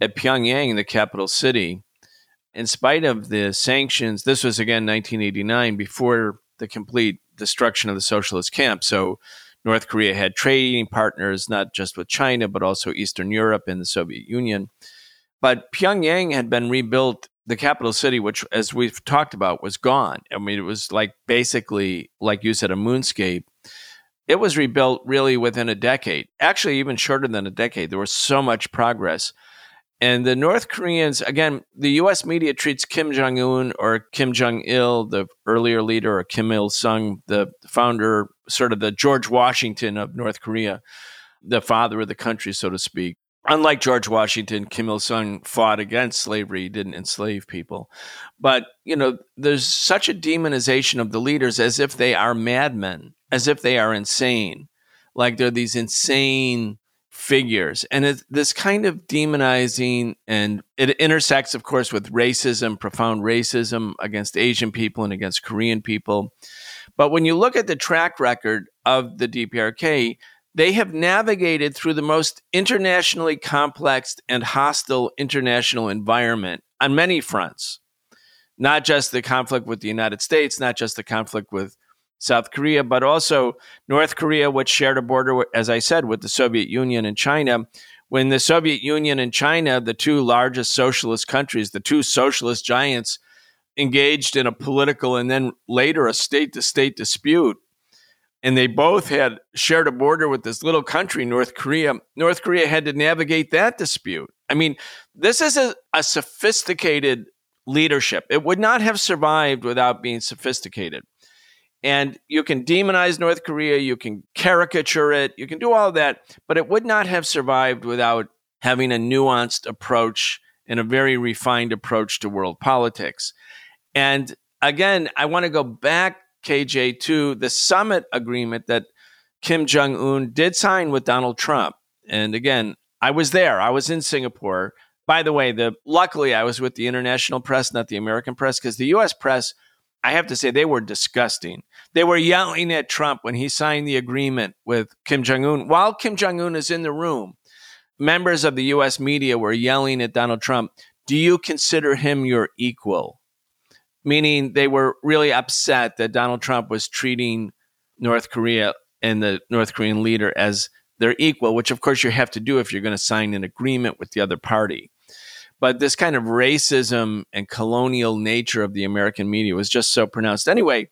at Pyongyang, the capital city, in spite of the sanctions. This was again 1989, before the complete destruction of the socialist camp. So North Korea had trading partners, not just with China, but also Eastern Europe and the Soviet Union. But Pyongyang had been rebuilt, the capital city, which, as we've talked about, was gone. I mean, it was like basically, like you said, a moonscape. It was rebuilt really within a decade, actually, even shorter than a decade. There was so much progress. And the North Koreans, again, the US media treats Kim Jong un or Kim Jong il, the earlier leader, or Kim Il sung, the founder, sort of the George Washington of North Korea, the father of the country, so to speak. Unlike George Washington, Kim Il sung fought against slavery, he didn't enslave people. But, you know, there's such a demonization of the leaders as if they are madmen, as if they are insane. Like they're these insane figures and this kind of demonizing and it intersects of course with racism profound racism against asian people and against korean people But when you look at the track record of the DPRK, they have navigated through the most internationally complex and hostile international environment on many fronts. Not just the conflict with the United States, not just the conflict with South Korea, but also North Korea, which shared a border, as I said, with the Soviet Union and China. When the Soviet Union and China, the two largest socialist countries, the two socialist giants, engaged in a political and then later a state to state dispute, and they both had shared a border with this little country, North Korea. North Korea had to navigate that dispute. I mean, this is a, a sophisticated leadership. It would not have survived without being sophisticated. And you can demonize North Korea, you can caricature it, you can do all that, but it would not have survived without having a nuanced approach and a very refined approach to world politics. And again, I want to go back, KJ, to the summit agreement that Kim Jong un did sign with Donald Trump. And again, I was there, I was in Singapore. By the way, the luckily I was with the international press, not the American press, because the US press I have to say they were disgusting. They were yelling at Trump when he signed the agreement with Kim Jong un. While Kim Jong un is in the room, members of the US media were yelling at Donald Trump, Do you consider him your equal? Meaning they were really upset that Donald Trump was treating North Korea and the North Korean leader as their equal, which of course you have to do if you're going to sign an agreement with the other party. But this kind of racism and colonial nature of the American media was just so pronounced. Anyway,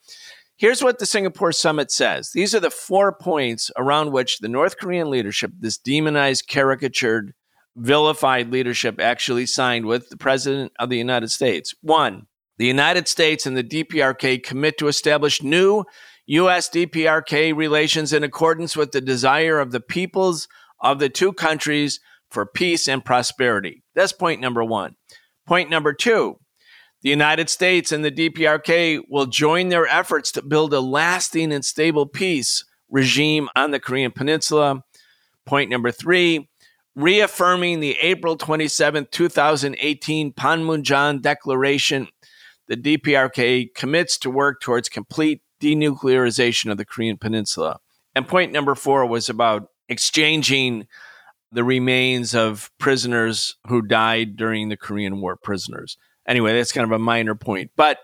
here's what the Singapore summit says these are the four points around which the North Korean leadership, this demonized, caricatured, vilified leadership, actually signed with the President of the United States. One, the United States and the DPRK commit to establish new U.S. DPRK relations in accordance with the desire of the peoples of the two countries for peace and prosperity. That's point number one. Point number two the United States and the DPRK will join their efforts to build a lasting and stable peace regime on the Korean Peninsula. Point number three reaffirming the April 27, 2018 Panmunjom Declaration, the DPRK commits to work towards complete denuclearization of the Korean Peninsula. And point number four was about exchanging the remains of prisoners who died during the Korean War prisoners. Anyway, that's kind of a minor point. But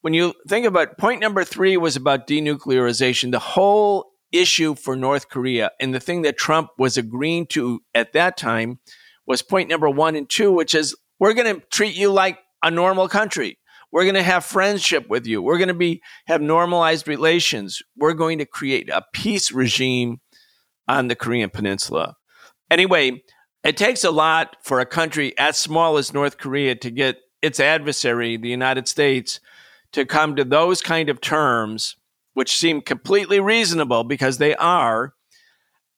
when you think about point number three was about denuclearization, the whole issue for North Korea and the thing that Trump was agreeing to at that time was point number one and two, which is we're going to treat you like a normal country. We're going to have friendship with you. We're going to be have normalized relations. We're going to create a peace regime on the Korean Peninsula. Anyway, it takes a lot for a country as small as North Korea to get its adversary, the United States, to come to those kind of terms, which seem completely reasonable because they are.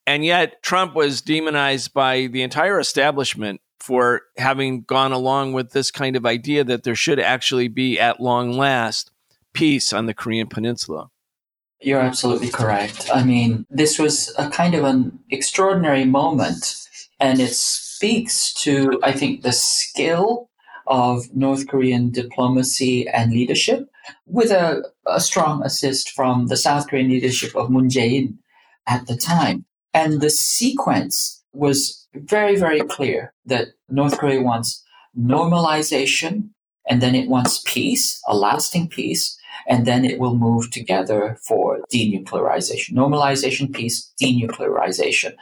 And yet, Trump was demonized by the entire establishment for having gone along with this kind of idea that there should actually be, at long last, peace on the Korean Peninsula. You're absolutely correct. I mean, this was a kind of an extraordinary moment, and it speaks to, I think, the skill of North Korean diplomacy and leadership, with a, a strong assist from the South Korean leadership of Moon Jae-in at the time. And the sequence was very, very clear that North Korea wants normalization, and then it wants peace, a lasting peace, and then it will move together for denuclearization. Normalization, peace, denuclearization.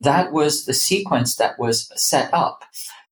That was the sequence that was set up.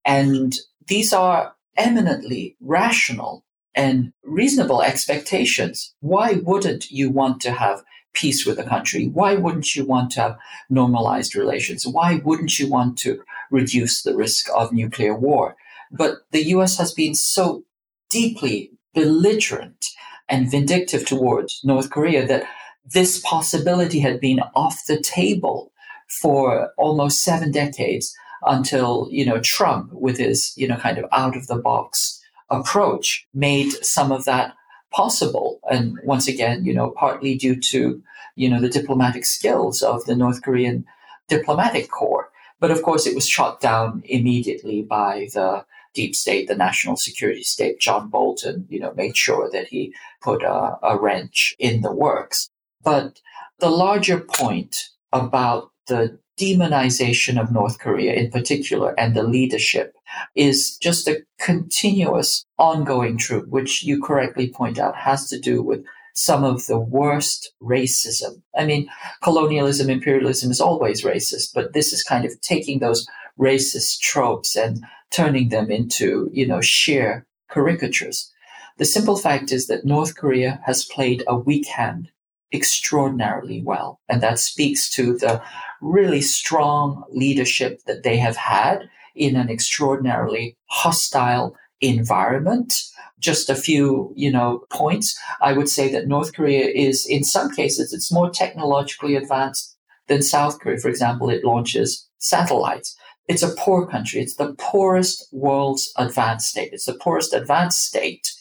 And these are eminently rational and reasonable expectations. Why wouldn't you want to have peace with a country? Why wouldn't you want to have normalized relations? Why wouldn't you want to reduce the risk of nuclear war? But the US has been so deeply belligerent and vindictive towards North Korea that this possibility had been off the table for almost seven decades until, you know, Trump with his, you know, kind of out of the box approach made some of that possible. And once again, you know, partly due to, you know, the diplomatic skills of the North Korean diplomatic corps. But of course, it was shot down immediately by the deep state, the national security state, John Bolton, you know, made sure that he put a, a wrench in the works. But the larger point about the demonization of North Korea in particular and the leadership is just a continuous ongoing truth, which you correctly point out has to do with some of the worst racism. I mean, colonialism, imperialism is always racist, but this is kind of taking those racist tropes and turning them into, you know, sheer caricatures. The simple fact is that North Korea has played a weak hand extraordinarily well. And that speaks to the really strong leadership that they have had in an extraordinarily hostile environment. Just a few, you know, points. I would say that North Korea is, in some cases, it's more technologically advanced than South Korea. For example, it launches satellites. It's a poor country. It's the poorest world's advanced state. It's the poorest advanced state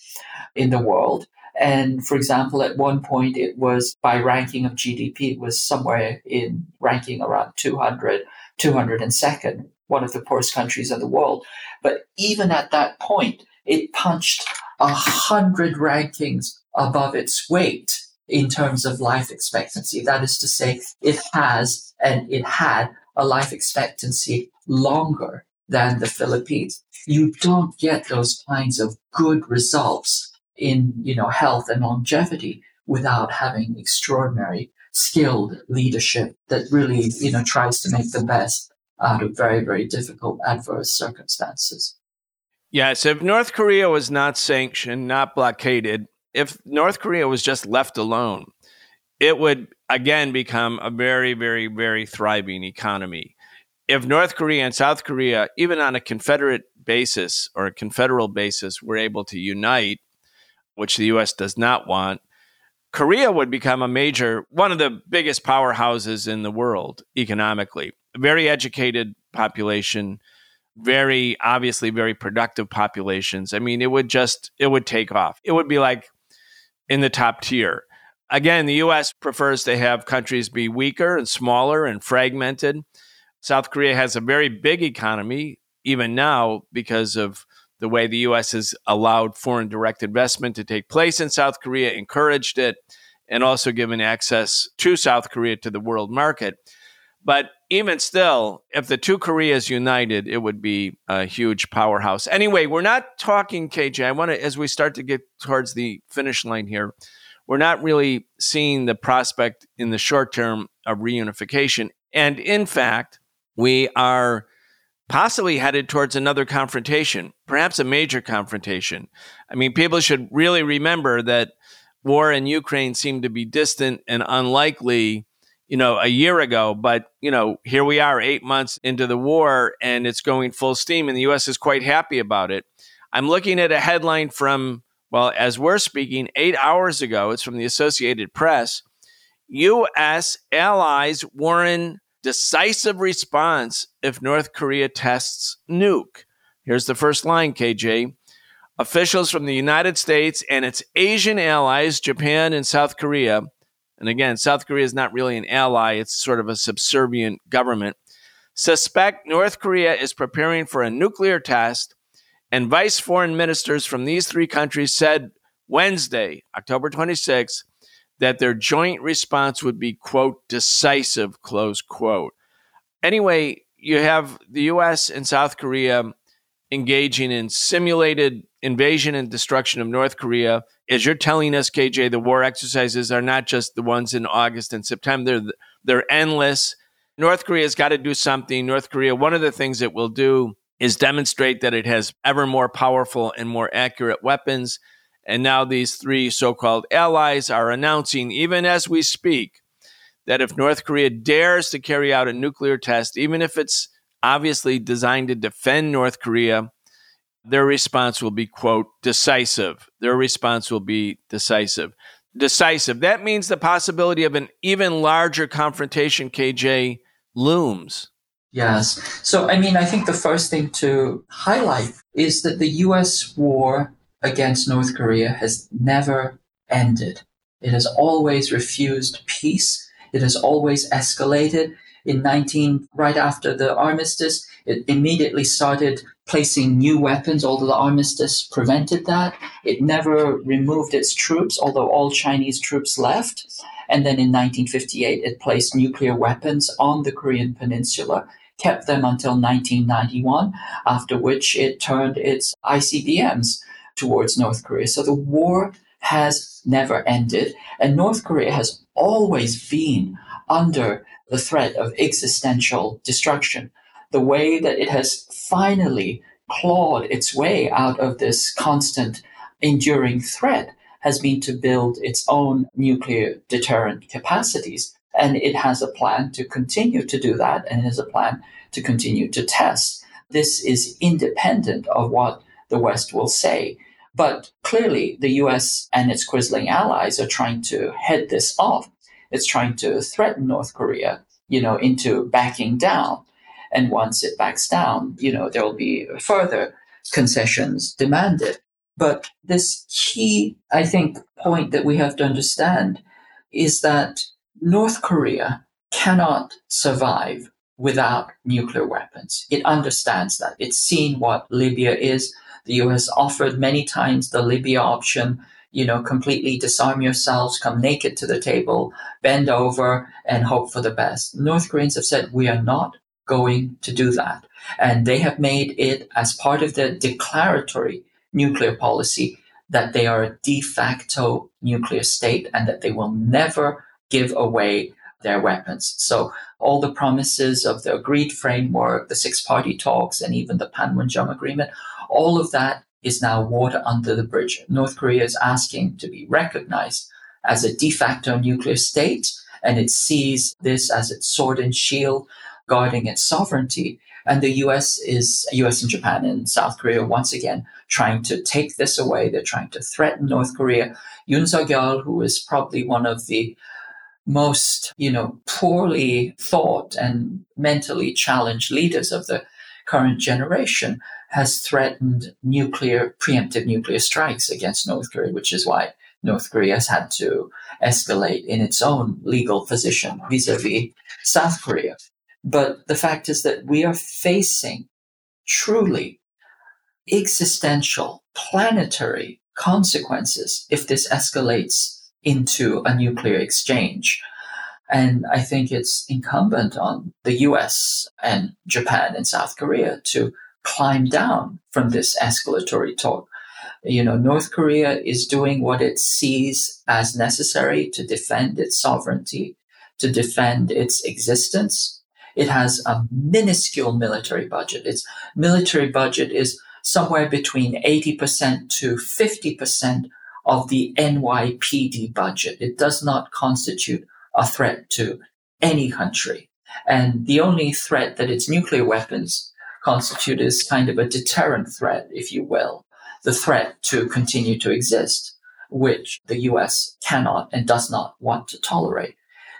in the world. And for example, at one point it was by ranking of GDP, it was somewhere in ranking around 200, 202nd, one of the poorest countries in the world. But even at that point, it punched a hundred rankings above its weight in terms of life expectancy. That is to say, it has and it had a life expectancy longer than the Philippines. You don't get those kinds of good results in you know health and longevity without having extraordinary skilled leadership that really you know tries to make the best out of very very difficult adverse circumstances. Yes if north korea was not sanctioned not blockaded if north korea was just left alone it would again become a very very very thriving economy. If north korea and south korea even on a confederate basis or a confederal basis were able to unite which the U.S. does not want, Korea would become a major, one of the biggest powerhouses in the world economically. Very educated population, very obviously very productive populations. I mean, it would just, it would take off. It would be like in the top tier. Again, the US prefers to have countries be weaker and smaller and fragmented. South Korea has a very big economy, even now, because of the way the U.S. has allowed foreign direct investment to take place in South Korea, encouraged it, and also given access to South Korea to the world market. But even still, if the two Koreas united, it would be a huge powerhouse. Anyway, we're not talking, KJ. I want to, as we start to get towards the finish line here, we're not really seeing the prospect in the short term of reunification. And in fact, we are possibly headed towards another confrontation, perhaps a major confrontation. I mean, people should really remember that war in Ukraine seemed to be distant and unlikely, you know, a year ago. But, you know, here we are eight months into the war and it's going full steam, and the U.S. is quite happy about it. I'm looking at a headline from, well, as we're speaking, eight hours ago. It's from the Associated Press. U.S. allies warn decisive response if North Korea tests nuke. Here's the first line, KJ. Officials from the United States and its Asian allies, Japan and South Korea, and again, South Korea is not really an ally, it's sort of a subservient government, suspect North Korea is preparing for a nuclear test. And vice foreign ministers from these three countries said Wednesday, October 26, that their joint response would be, quote, decisive, close quote. Anyway, you have the US and South Korea engaging in simulated invasion and destruction of North Korea. As you're telling us, KJ, the war exercises are not just the ones in August and September, they're, they're endless. North Korea's got to do something. North Korea, one of the things it will do is demonstrate that it has ever more powerful and more accurate weapons and now these three so called allies are announcing, even as we speak, that if North Korea dares to carry out a nuclear test, even if it's obviously designed to defend North Korea, their response will be, quote, decisive. Their response will be decisive. Decisive. That means the possibility of an even larger confrontation, KJ, looms. Yes. So, I mean, I think the first thing to highlight is that the US war against North Korea has never ended. It has always refused peace. It has always escalated. In 19, right after the armistice, It immediately started placing new weapons, although the armistice prevented that. It never removed its troops, although all Chinese troops left. And then in 1958, it placed nuclear weapons on the Korean peninsula, kept them until 1991, after which it turned its ICBMs towards North Korea. So the war has never ended, and North Korea has always been under the threat of existential destruction. The way that it has finally clawed its way out of this constant enduring threat has been to build its own nuclear deterrent capacities. And it has a plan to continue to do that and it has a plan to continue to test. This is independent of what the West will say. But clearly, the US and its quisling allies are trying to head this off. It's trying to threaten North Korea, you know, into backing down. And once it backs down, you know, there will be further concessions demanded. But this key, I think, point that we have to understand is that North Korea cannot survive without nuclear weapons. It understands that. It's seen what Libya is. The US offered many times the Libya option, you know, completely disarm yourselves, come naked to the table, bend over, and hope for the best. North Koreans have said, we are not going to do that. And they have made it as part of their declaratory nuclear policy that they are a de facto nuclear state and that they will never give away their weapons. So all the promises of the agreed framework, the six party talks, and even the Panmunjom agreement, all of that is now water under the bridge. North Korea is asking to be recognized as a de facto nuclear state, and it sees this as its sword and shield guarding its sovereignty. And the US is, US and Japan and South Korea once again trying to take this away. They're trying to threaten North Korea. Yoon Suk-yeol, who is probably one of the most, you know, poorly thought and mentally challenged leaders of the current generation, has threatened nuclear, preemptive nuclear strikes against North Korea, which is why North Korea has had to escalate in its own legal position vis-a-vis South Korea. But the fact is that we are facing truly existential, planetary consequences if this escalates into a nuclear exchange. And I think it's incumbent on the US and Japan and South Korea to climb down from this escalatory talk. You know, North Korea is doing what it sees as necessary to defend its sovereignty, to defend its existence. It has a minuscule military budget. Its military budget is somewhere between 80% to 50% of the NYPD budget. It does not constitute a threat to any country. And the only threat that its nuclear weapons constitute is kind of a deterrent threat, if you will, the threat to continue to exist, which the US cannot and does not want to tolerate.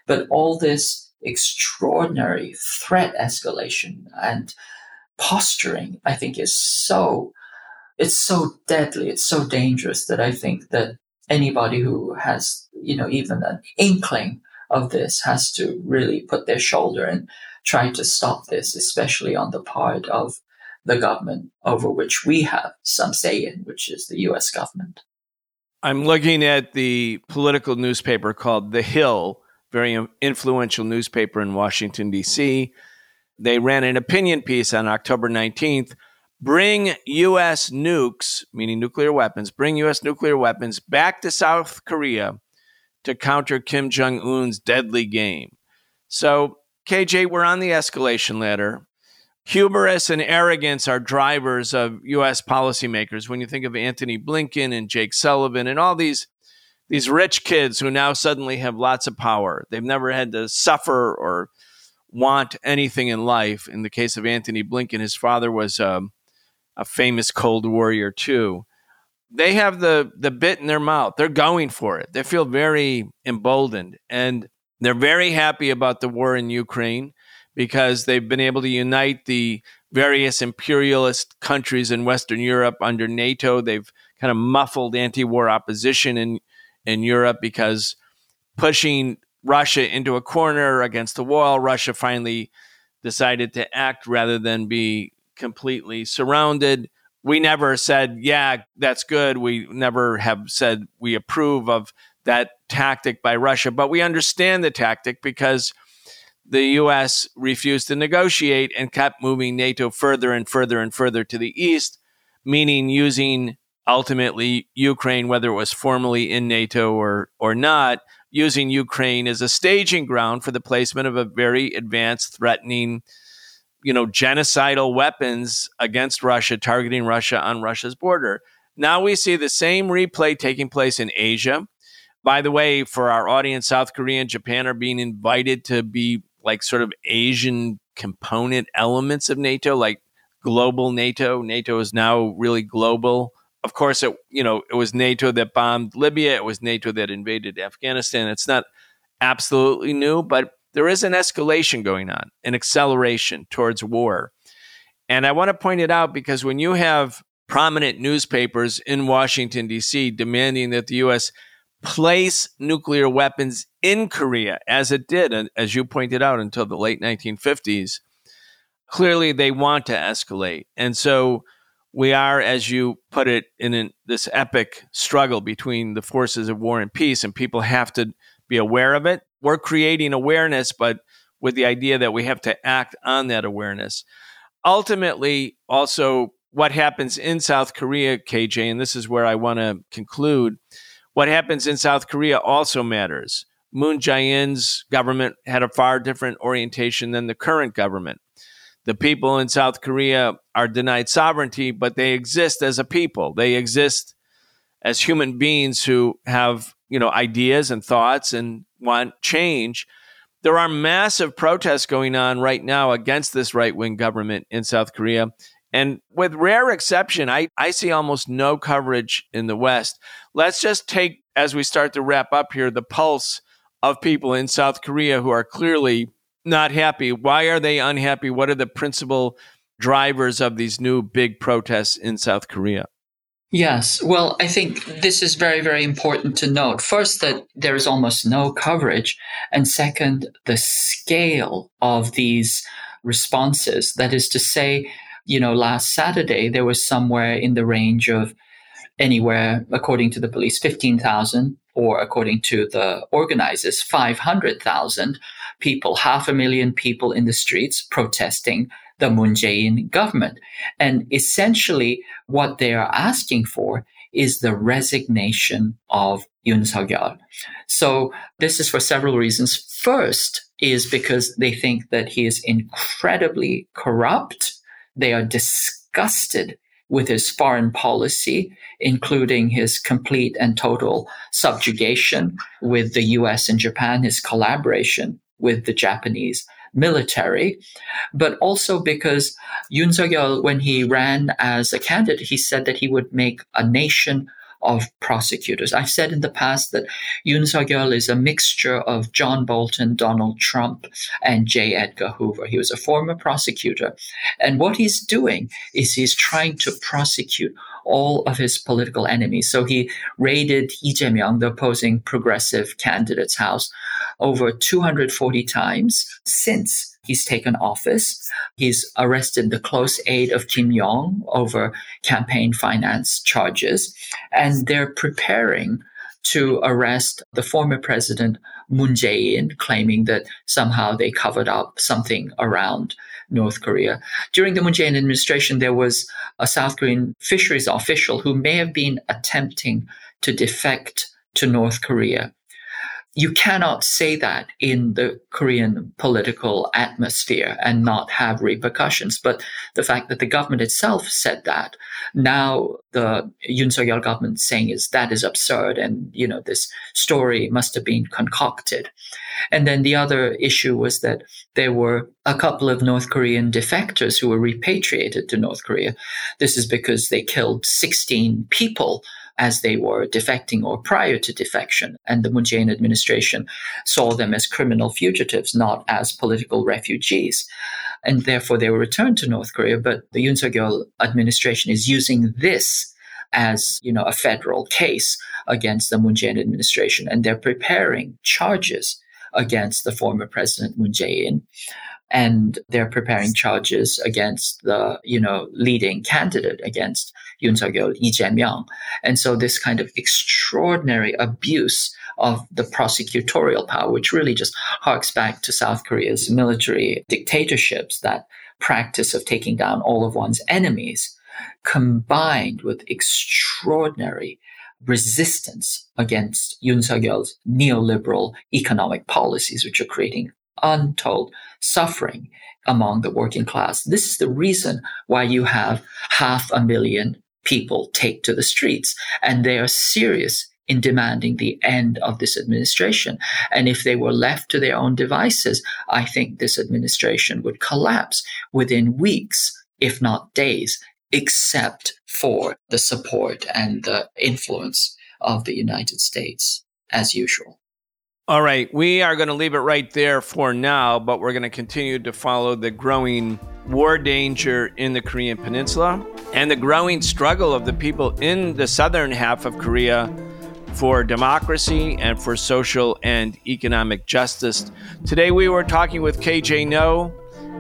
But all this extraordinary threat escalation and posturing, I think, is so it's so deadly, it's so dangerous that I think that anybody who has, you know, even an inkling of this has to really put their shoulder and try to stop this, especially on the part of the government over which we have some say in, which is the US government. I'm looking at the political newspaper called The Hill, very influential newspaper in Washington, D.C. They ran an opinion piece on October 19th bring U.S. nukes, meaning nuclear weapons, bring U.S. nuclear weapons back to South Korea to counter Kim Jong un's deadly game. So, KJ, we're on the escalation ladder. Hubris and arrogance are drivers of U.S. policymakers. When you think of Antony Blinken and Jake Sullivan and all these these rich kids who now suddenly have lots of power, they've never had to suffer or want anything in life. In the case of Antony Blinken, his father was um, a famous Cold Warrior too. They have the the bit in their mouth. They're going for it. They feel very emboldened and they're very happy about the war in Ukraine because they've been able to unite the various imperialist countries in Western Europe under NATO. They've kind of muffled anti-war opposition in in Europe because pushing Russia into a corner against the wall, Russia finally decided to act rather than be completely surrounded. We never said, yeah, that's good. We never have said we approve of that tactic by Russia, but we understand the tactic because the US refused to negotiate and kept moving NATO further and further and further to the east, meaning using ultimately Ukraine, whether it was formally in NATO or, or not, using Ukraine as a staging ground for the placement of a very advanced, threatening, you know, genocidal weapons against Russia, targeting Russia on Russia's border. Now we see the same replay taking place in Asia. By the way, for our audience, South Korea and Japan are being invited to be like sort of Asian component elements of NATO, like global NATO. NATO is now really global. Of course, it you know it was NATO that bombed Libya. It was NATO that invaded Afghanistan. It's not absolutely new, but there is an escalation going on, an acceleration towards war. And I want to point it out because when you have prominent newspapers in Washington, D.C., demanding that the U.S. place nuclear weapons in Korea, as it did, as you pointed out, until the late 1950s, clearly they want to escalate. And so we are, as you put it, in an, this epic struggle between the forces of war and peace, and people have to be aware of it. We're creating awareness, but with the idea that we have to act on that awareness. Ultimately, also, what happens in South Korea, KJ, and this is where I want to conclude what happens in South Korea also matters. Moon Jae-in's government had a far different orientation than the current government. The people in South Korea are denied sovereignty, but they exist as a people. They exist as human beings who have, you know, ideas and thoughts and want change. There are massive protests going on right now against this right wing government in South Korea. And with rare exception, I, I see almost no coverage in the West. Let's just take, as we start to wrap up here, the pulse of people in South Korea who are clearly not happy. Why are they unhappy? What are the principal drivers of these new big protests in South Korea? Yes. Well, I think this is very, very important to note. First, that there is almost no coverage. And second, the scale of these responses. That is to say, you know, last Saturday, there was somewhere in the range of anywhere, according to the police, 15,000, or according to the organizers, 500,000 people, half a million people in the streets protesting the Moon Jae-in government. And essentially, what they are asking for is the resignation of Yoon Suk-yeol. So this is for several reasons. First is because they think that he is incredibly corrupt. They are disgusted with his foreign policy, including his complete and total subjugation with the US and Japan, his collaboration with the Japanese military, but also because Yoon Suk-yeol, when he ran as a candidate, he said that he would make a nation of prosecutors. I've said in the past that Yoon Suk-yeol is a mixture of John Bolton, Donald Trump, and J. Edgar Hoover. He was a former prosecutor. And what he's doing is he's trying to prosecute all of his political enemies. So he raided Lee Jae-myung, the opposing progressive candidate's house, over 240 times since he's taken office. He's arrested the close aide of Kim Jong over campaign finance charges, and they're preparing to arrest the former president Moon Jae-in, claiming that somehow they covered up something around North Korea. During the Moon Jae-in administration, there was a South Korean fisheries official who may have been attempting to defect to North Korea you cannot say that in the Korean political atmosphere and not have repercussions. But the fact that the government itself said that, now the Yoon Suk-yeol government saying is that is absurd, and you know this story must have been concocted. And then the other issue was that there were a couple of North Korean defectors who were repatriated to North Korea. This is because they killed 16 people as they were defecting or prior to defection. And the Moon Jae-in administration saw them as criminal fugitives, not as political refugees. And therefore they were returned to North Korea. But the Yoon Suk-yeol administration is using this as, you know, a federal case against the Moon Jae-in administration. And they're preparing charges against the former president Moon Jae-in. And they're preparing charges against the you know leading candidate against Yoon Suk-yeol, Lee Jae-myung. And so this kind of extraordinary abuse of the prosecutorial power, which really just harks back to South Korea's military dictatorships, that practice of taking down all of one's enemies, combined with extraordinary resistance against Yoon Suk-yeol's neoliberal economic policies, which are creating untold suffering among the working class. This is the reason why you have half a million people take to the streets, and they are serious in demanding the end of this administration. And if they were left to their own devices, I think this administration would collapse within weeks, if not days, except for the support and the influence of the United States, as usual. All right, we are going to leave it right there for now, but we're going to continue to follow the growing war danger in the Korean Peninsula and the growing struggle of the people in the southern half of Korea for democracy and for social and economic justice. Today we were talking with KJ Noh.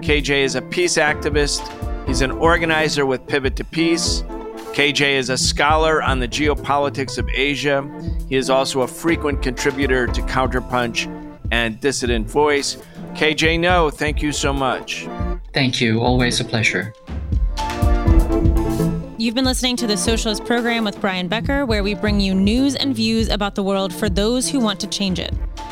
KJ is a peace activist, he's an organizer with Pivot to Peace. KJ is a scholar on the geopolitics of Asia. He is also a frequent contributor to Counterpunch and Dissident Voice. KJ Noh, thank you so much. Thank you. Always a pleasure. You've been listening to the Socialist Program with Brian Becker, where we bring you news and views about the world for those who want to change it.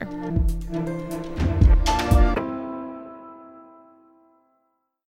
Walker.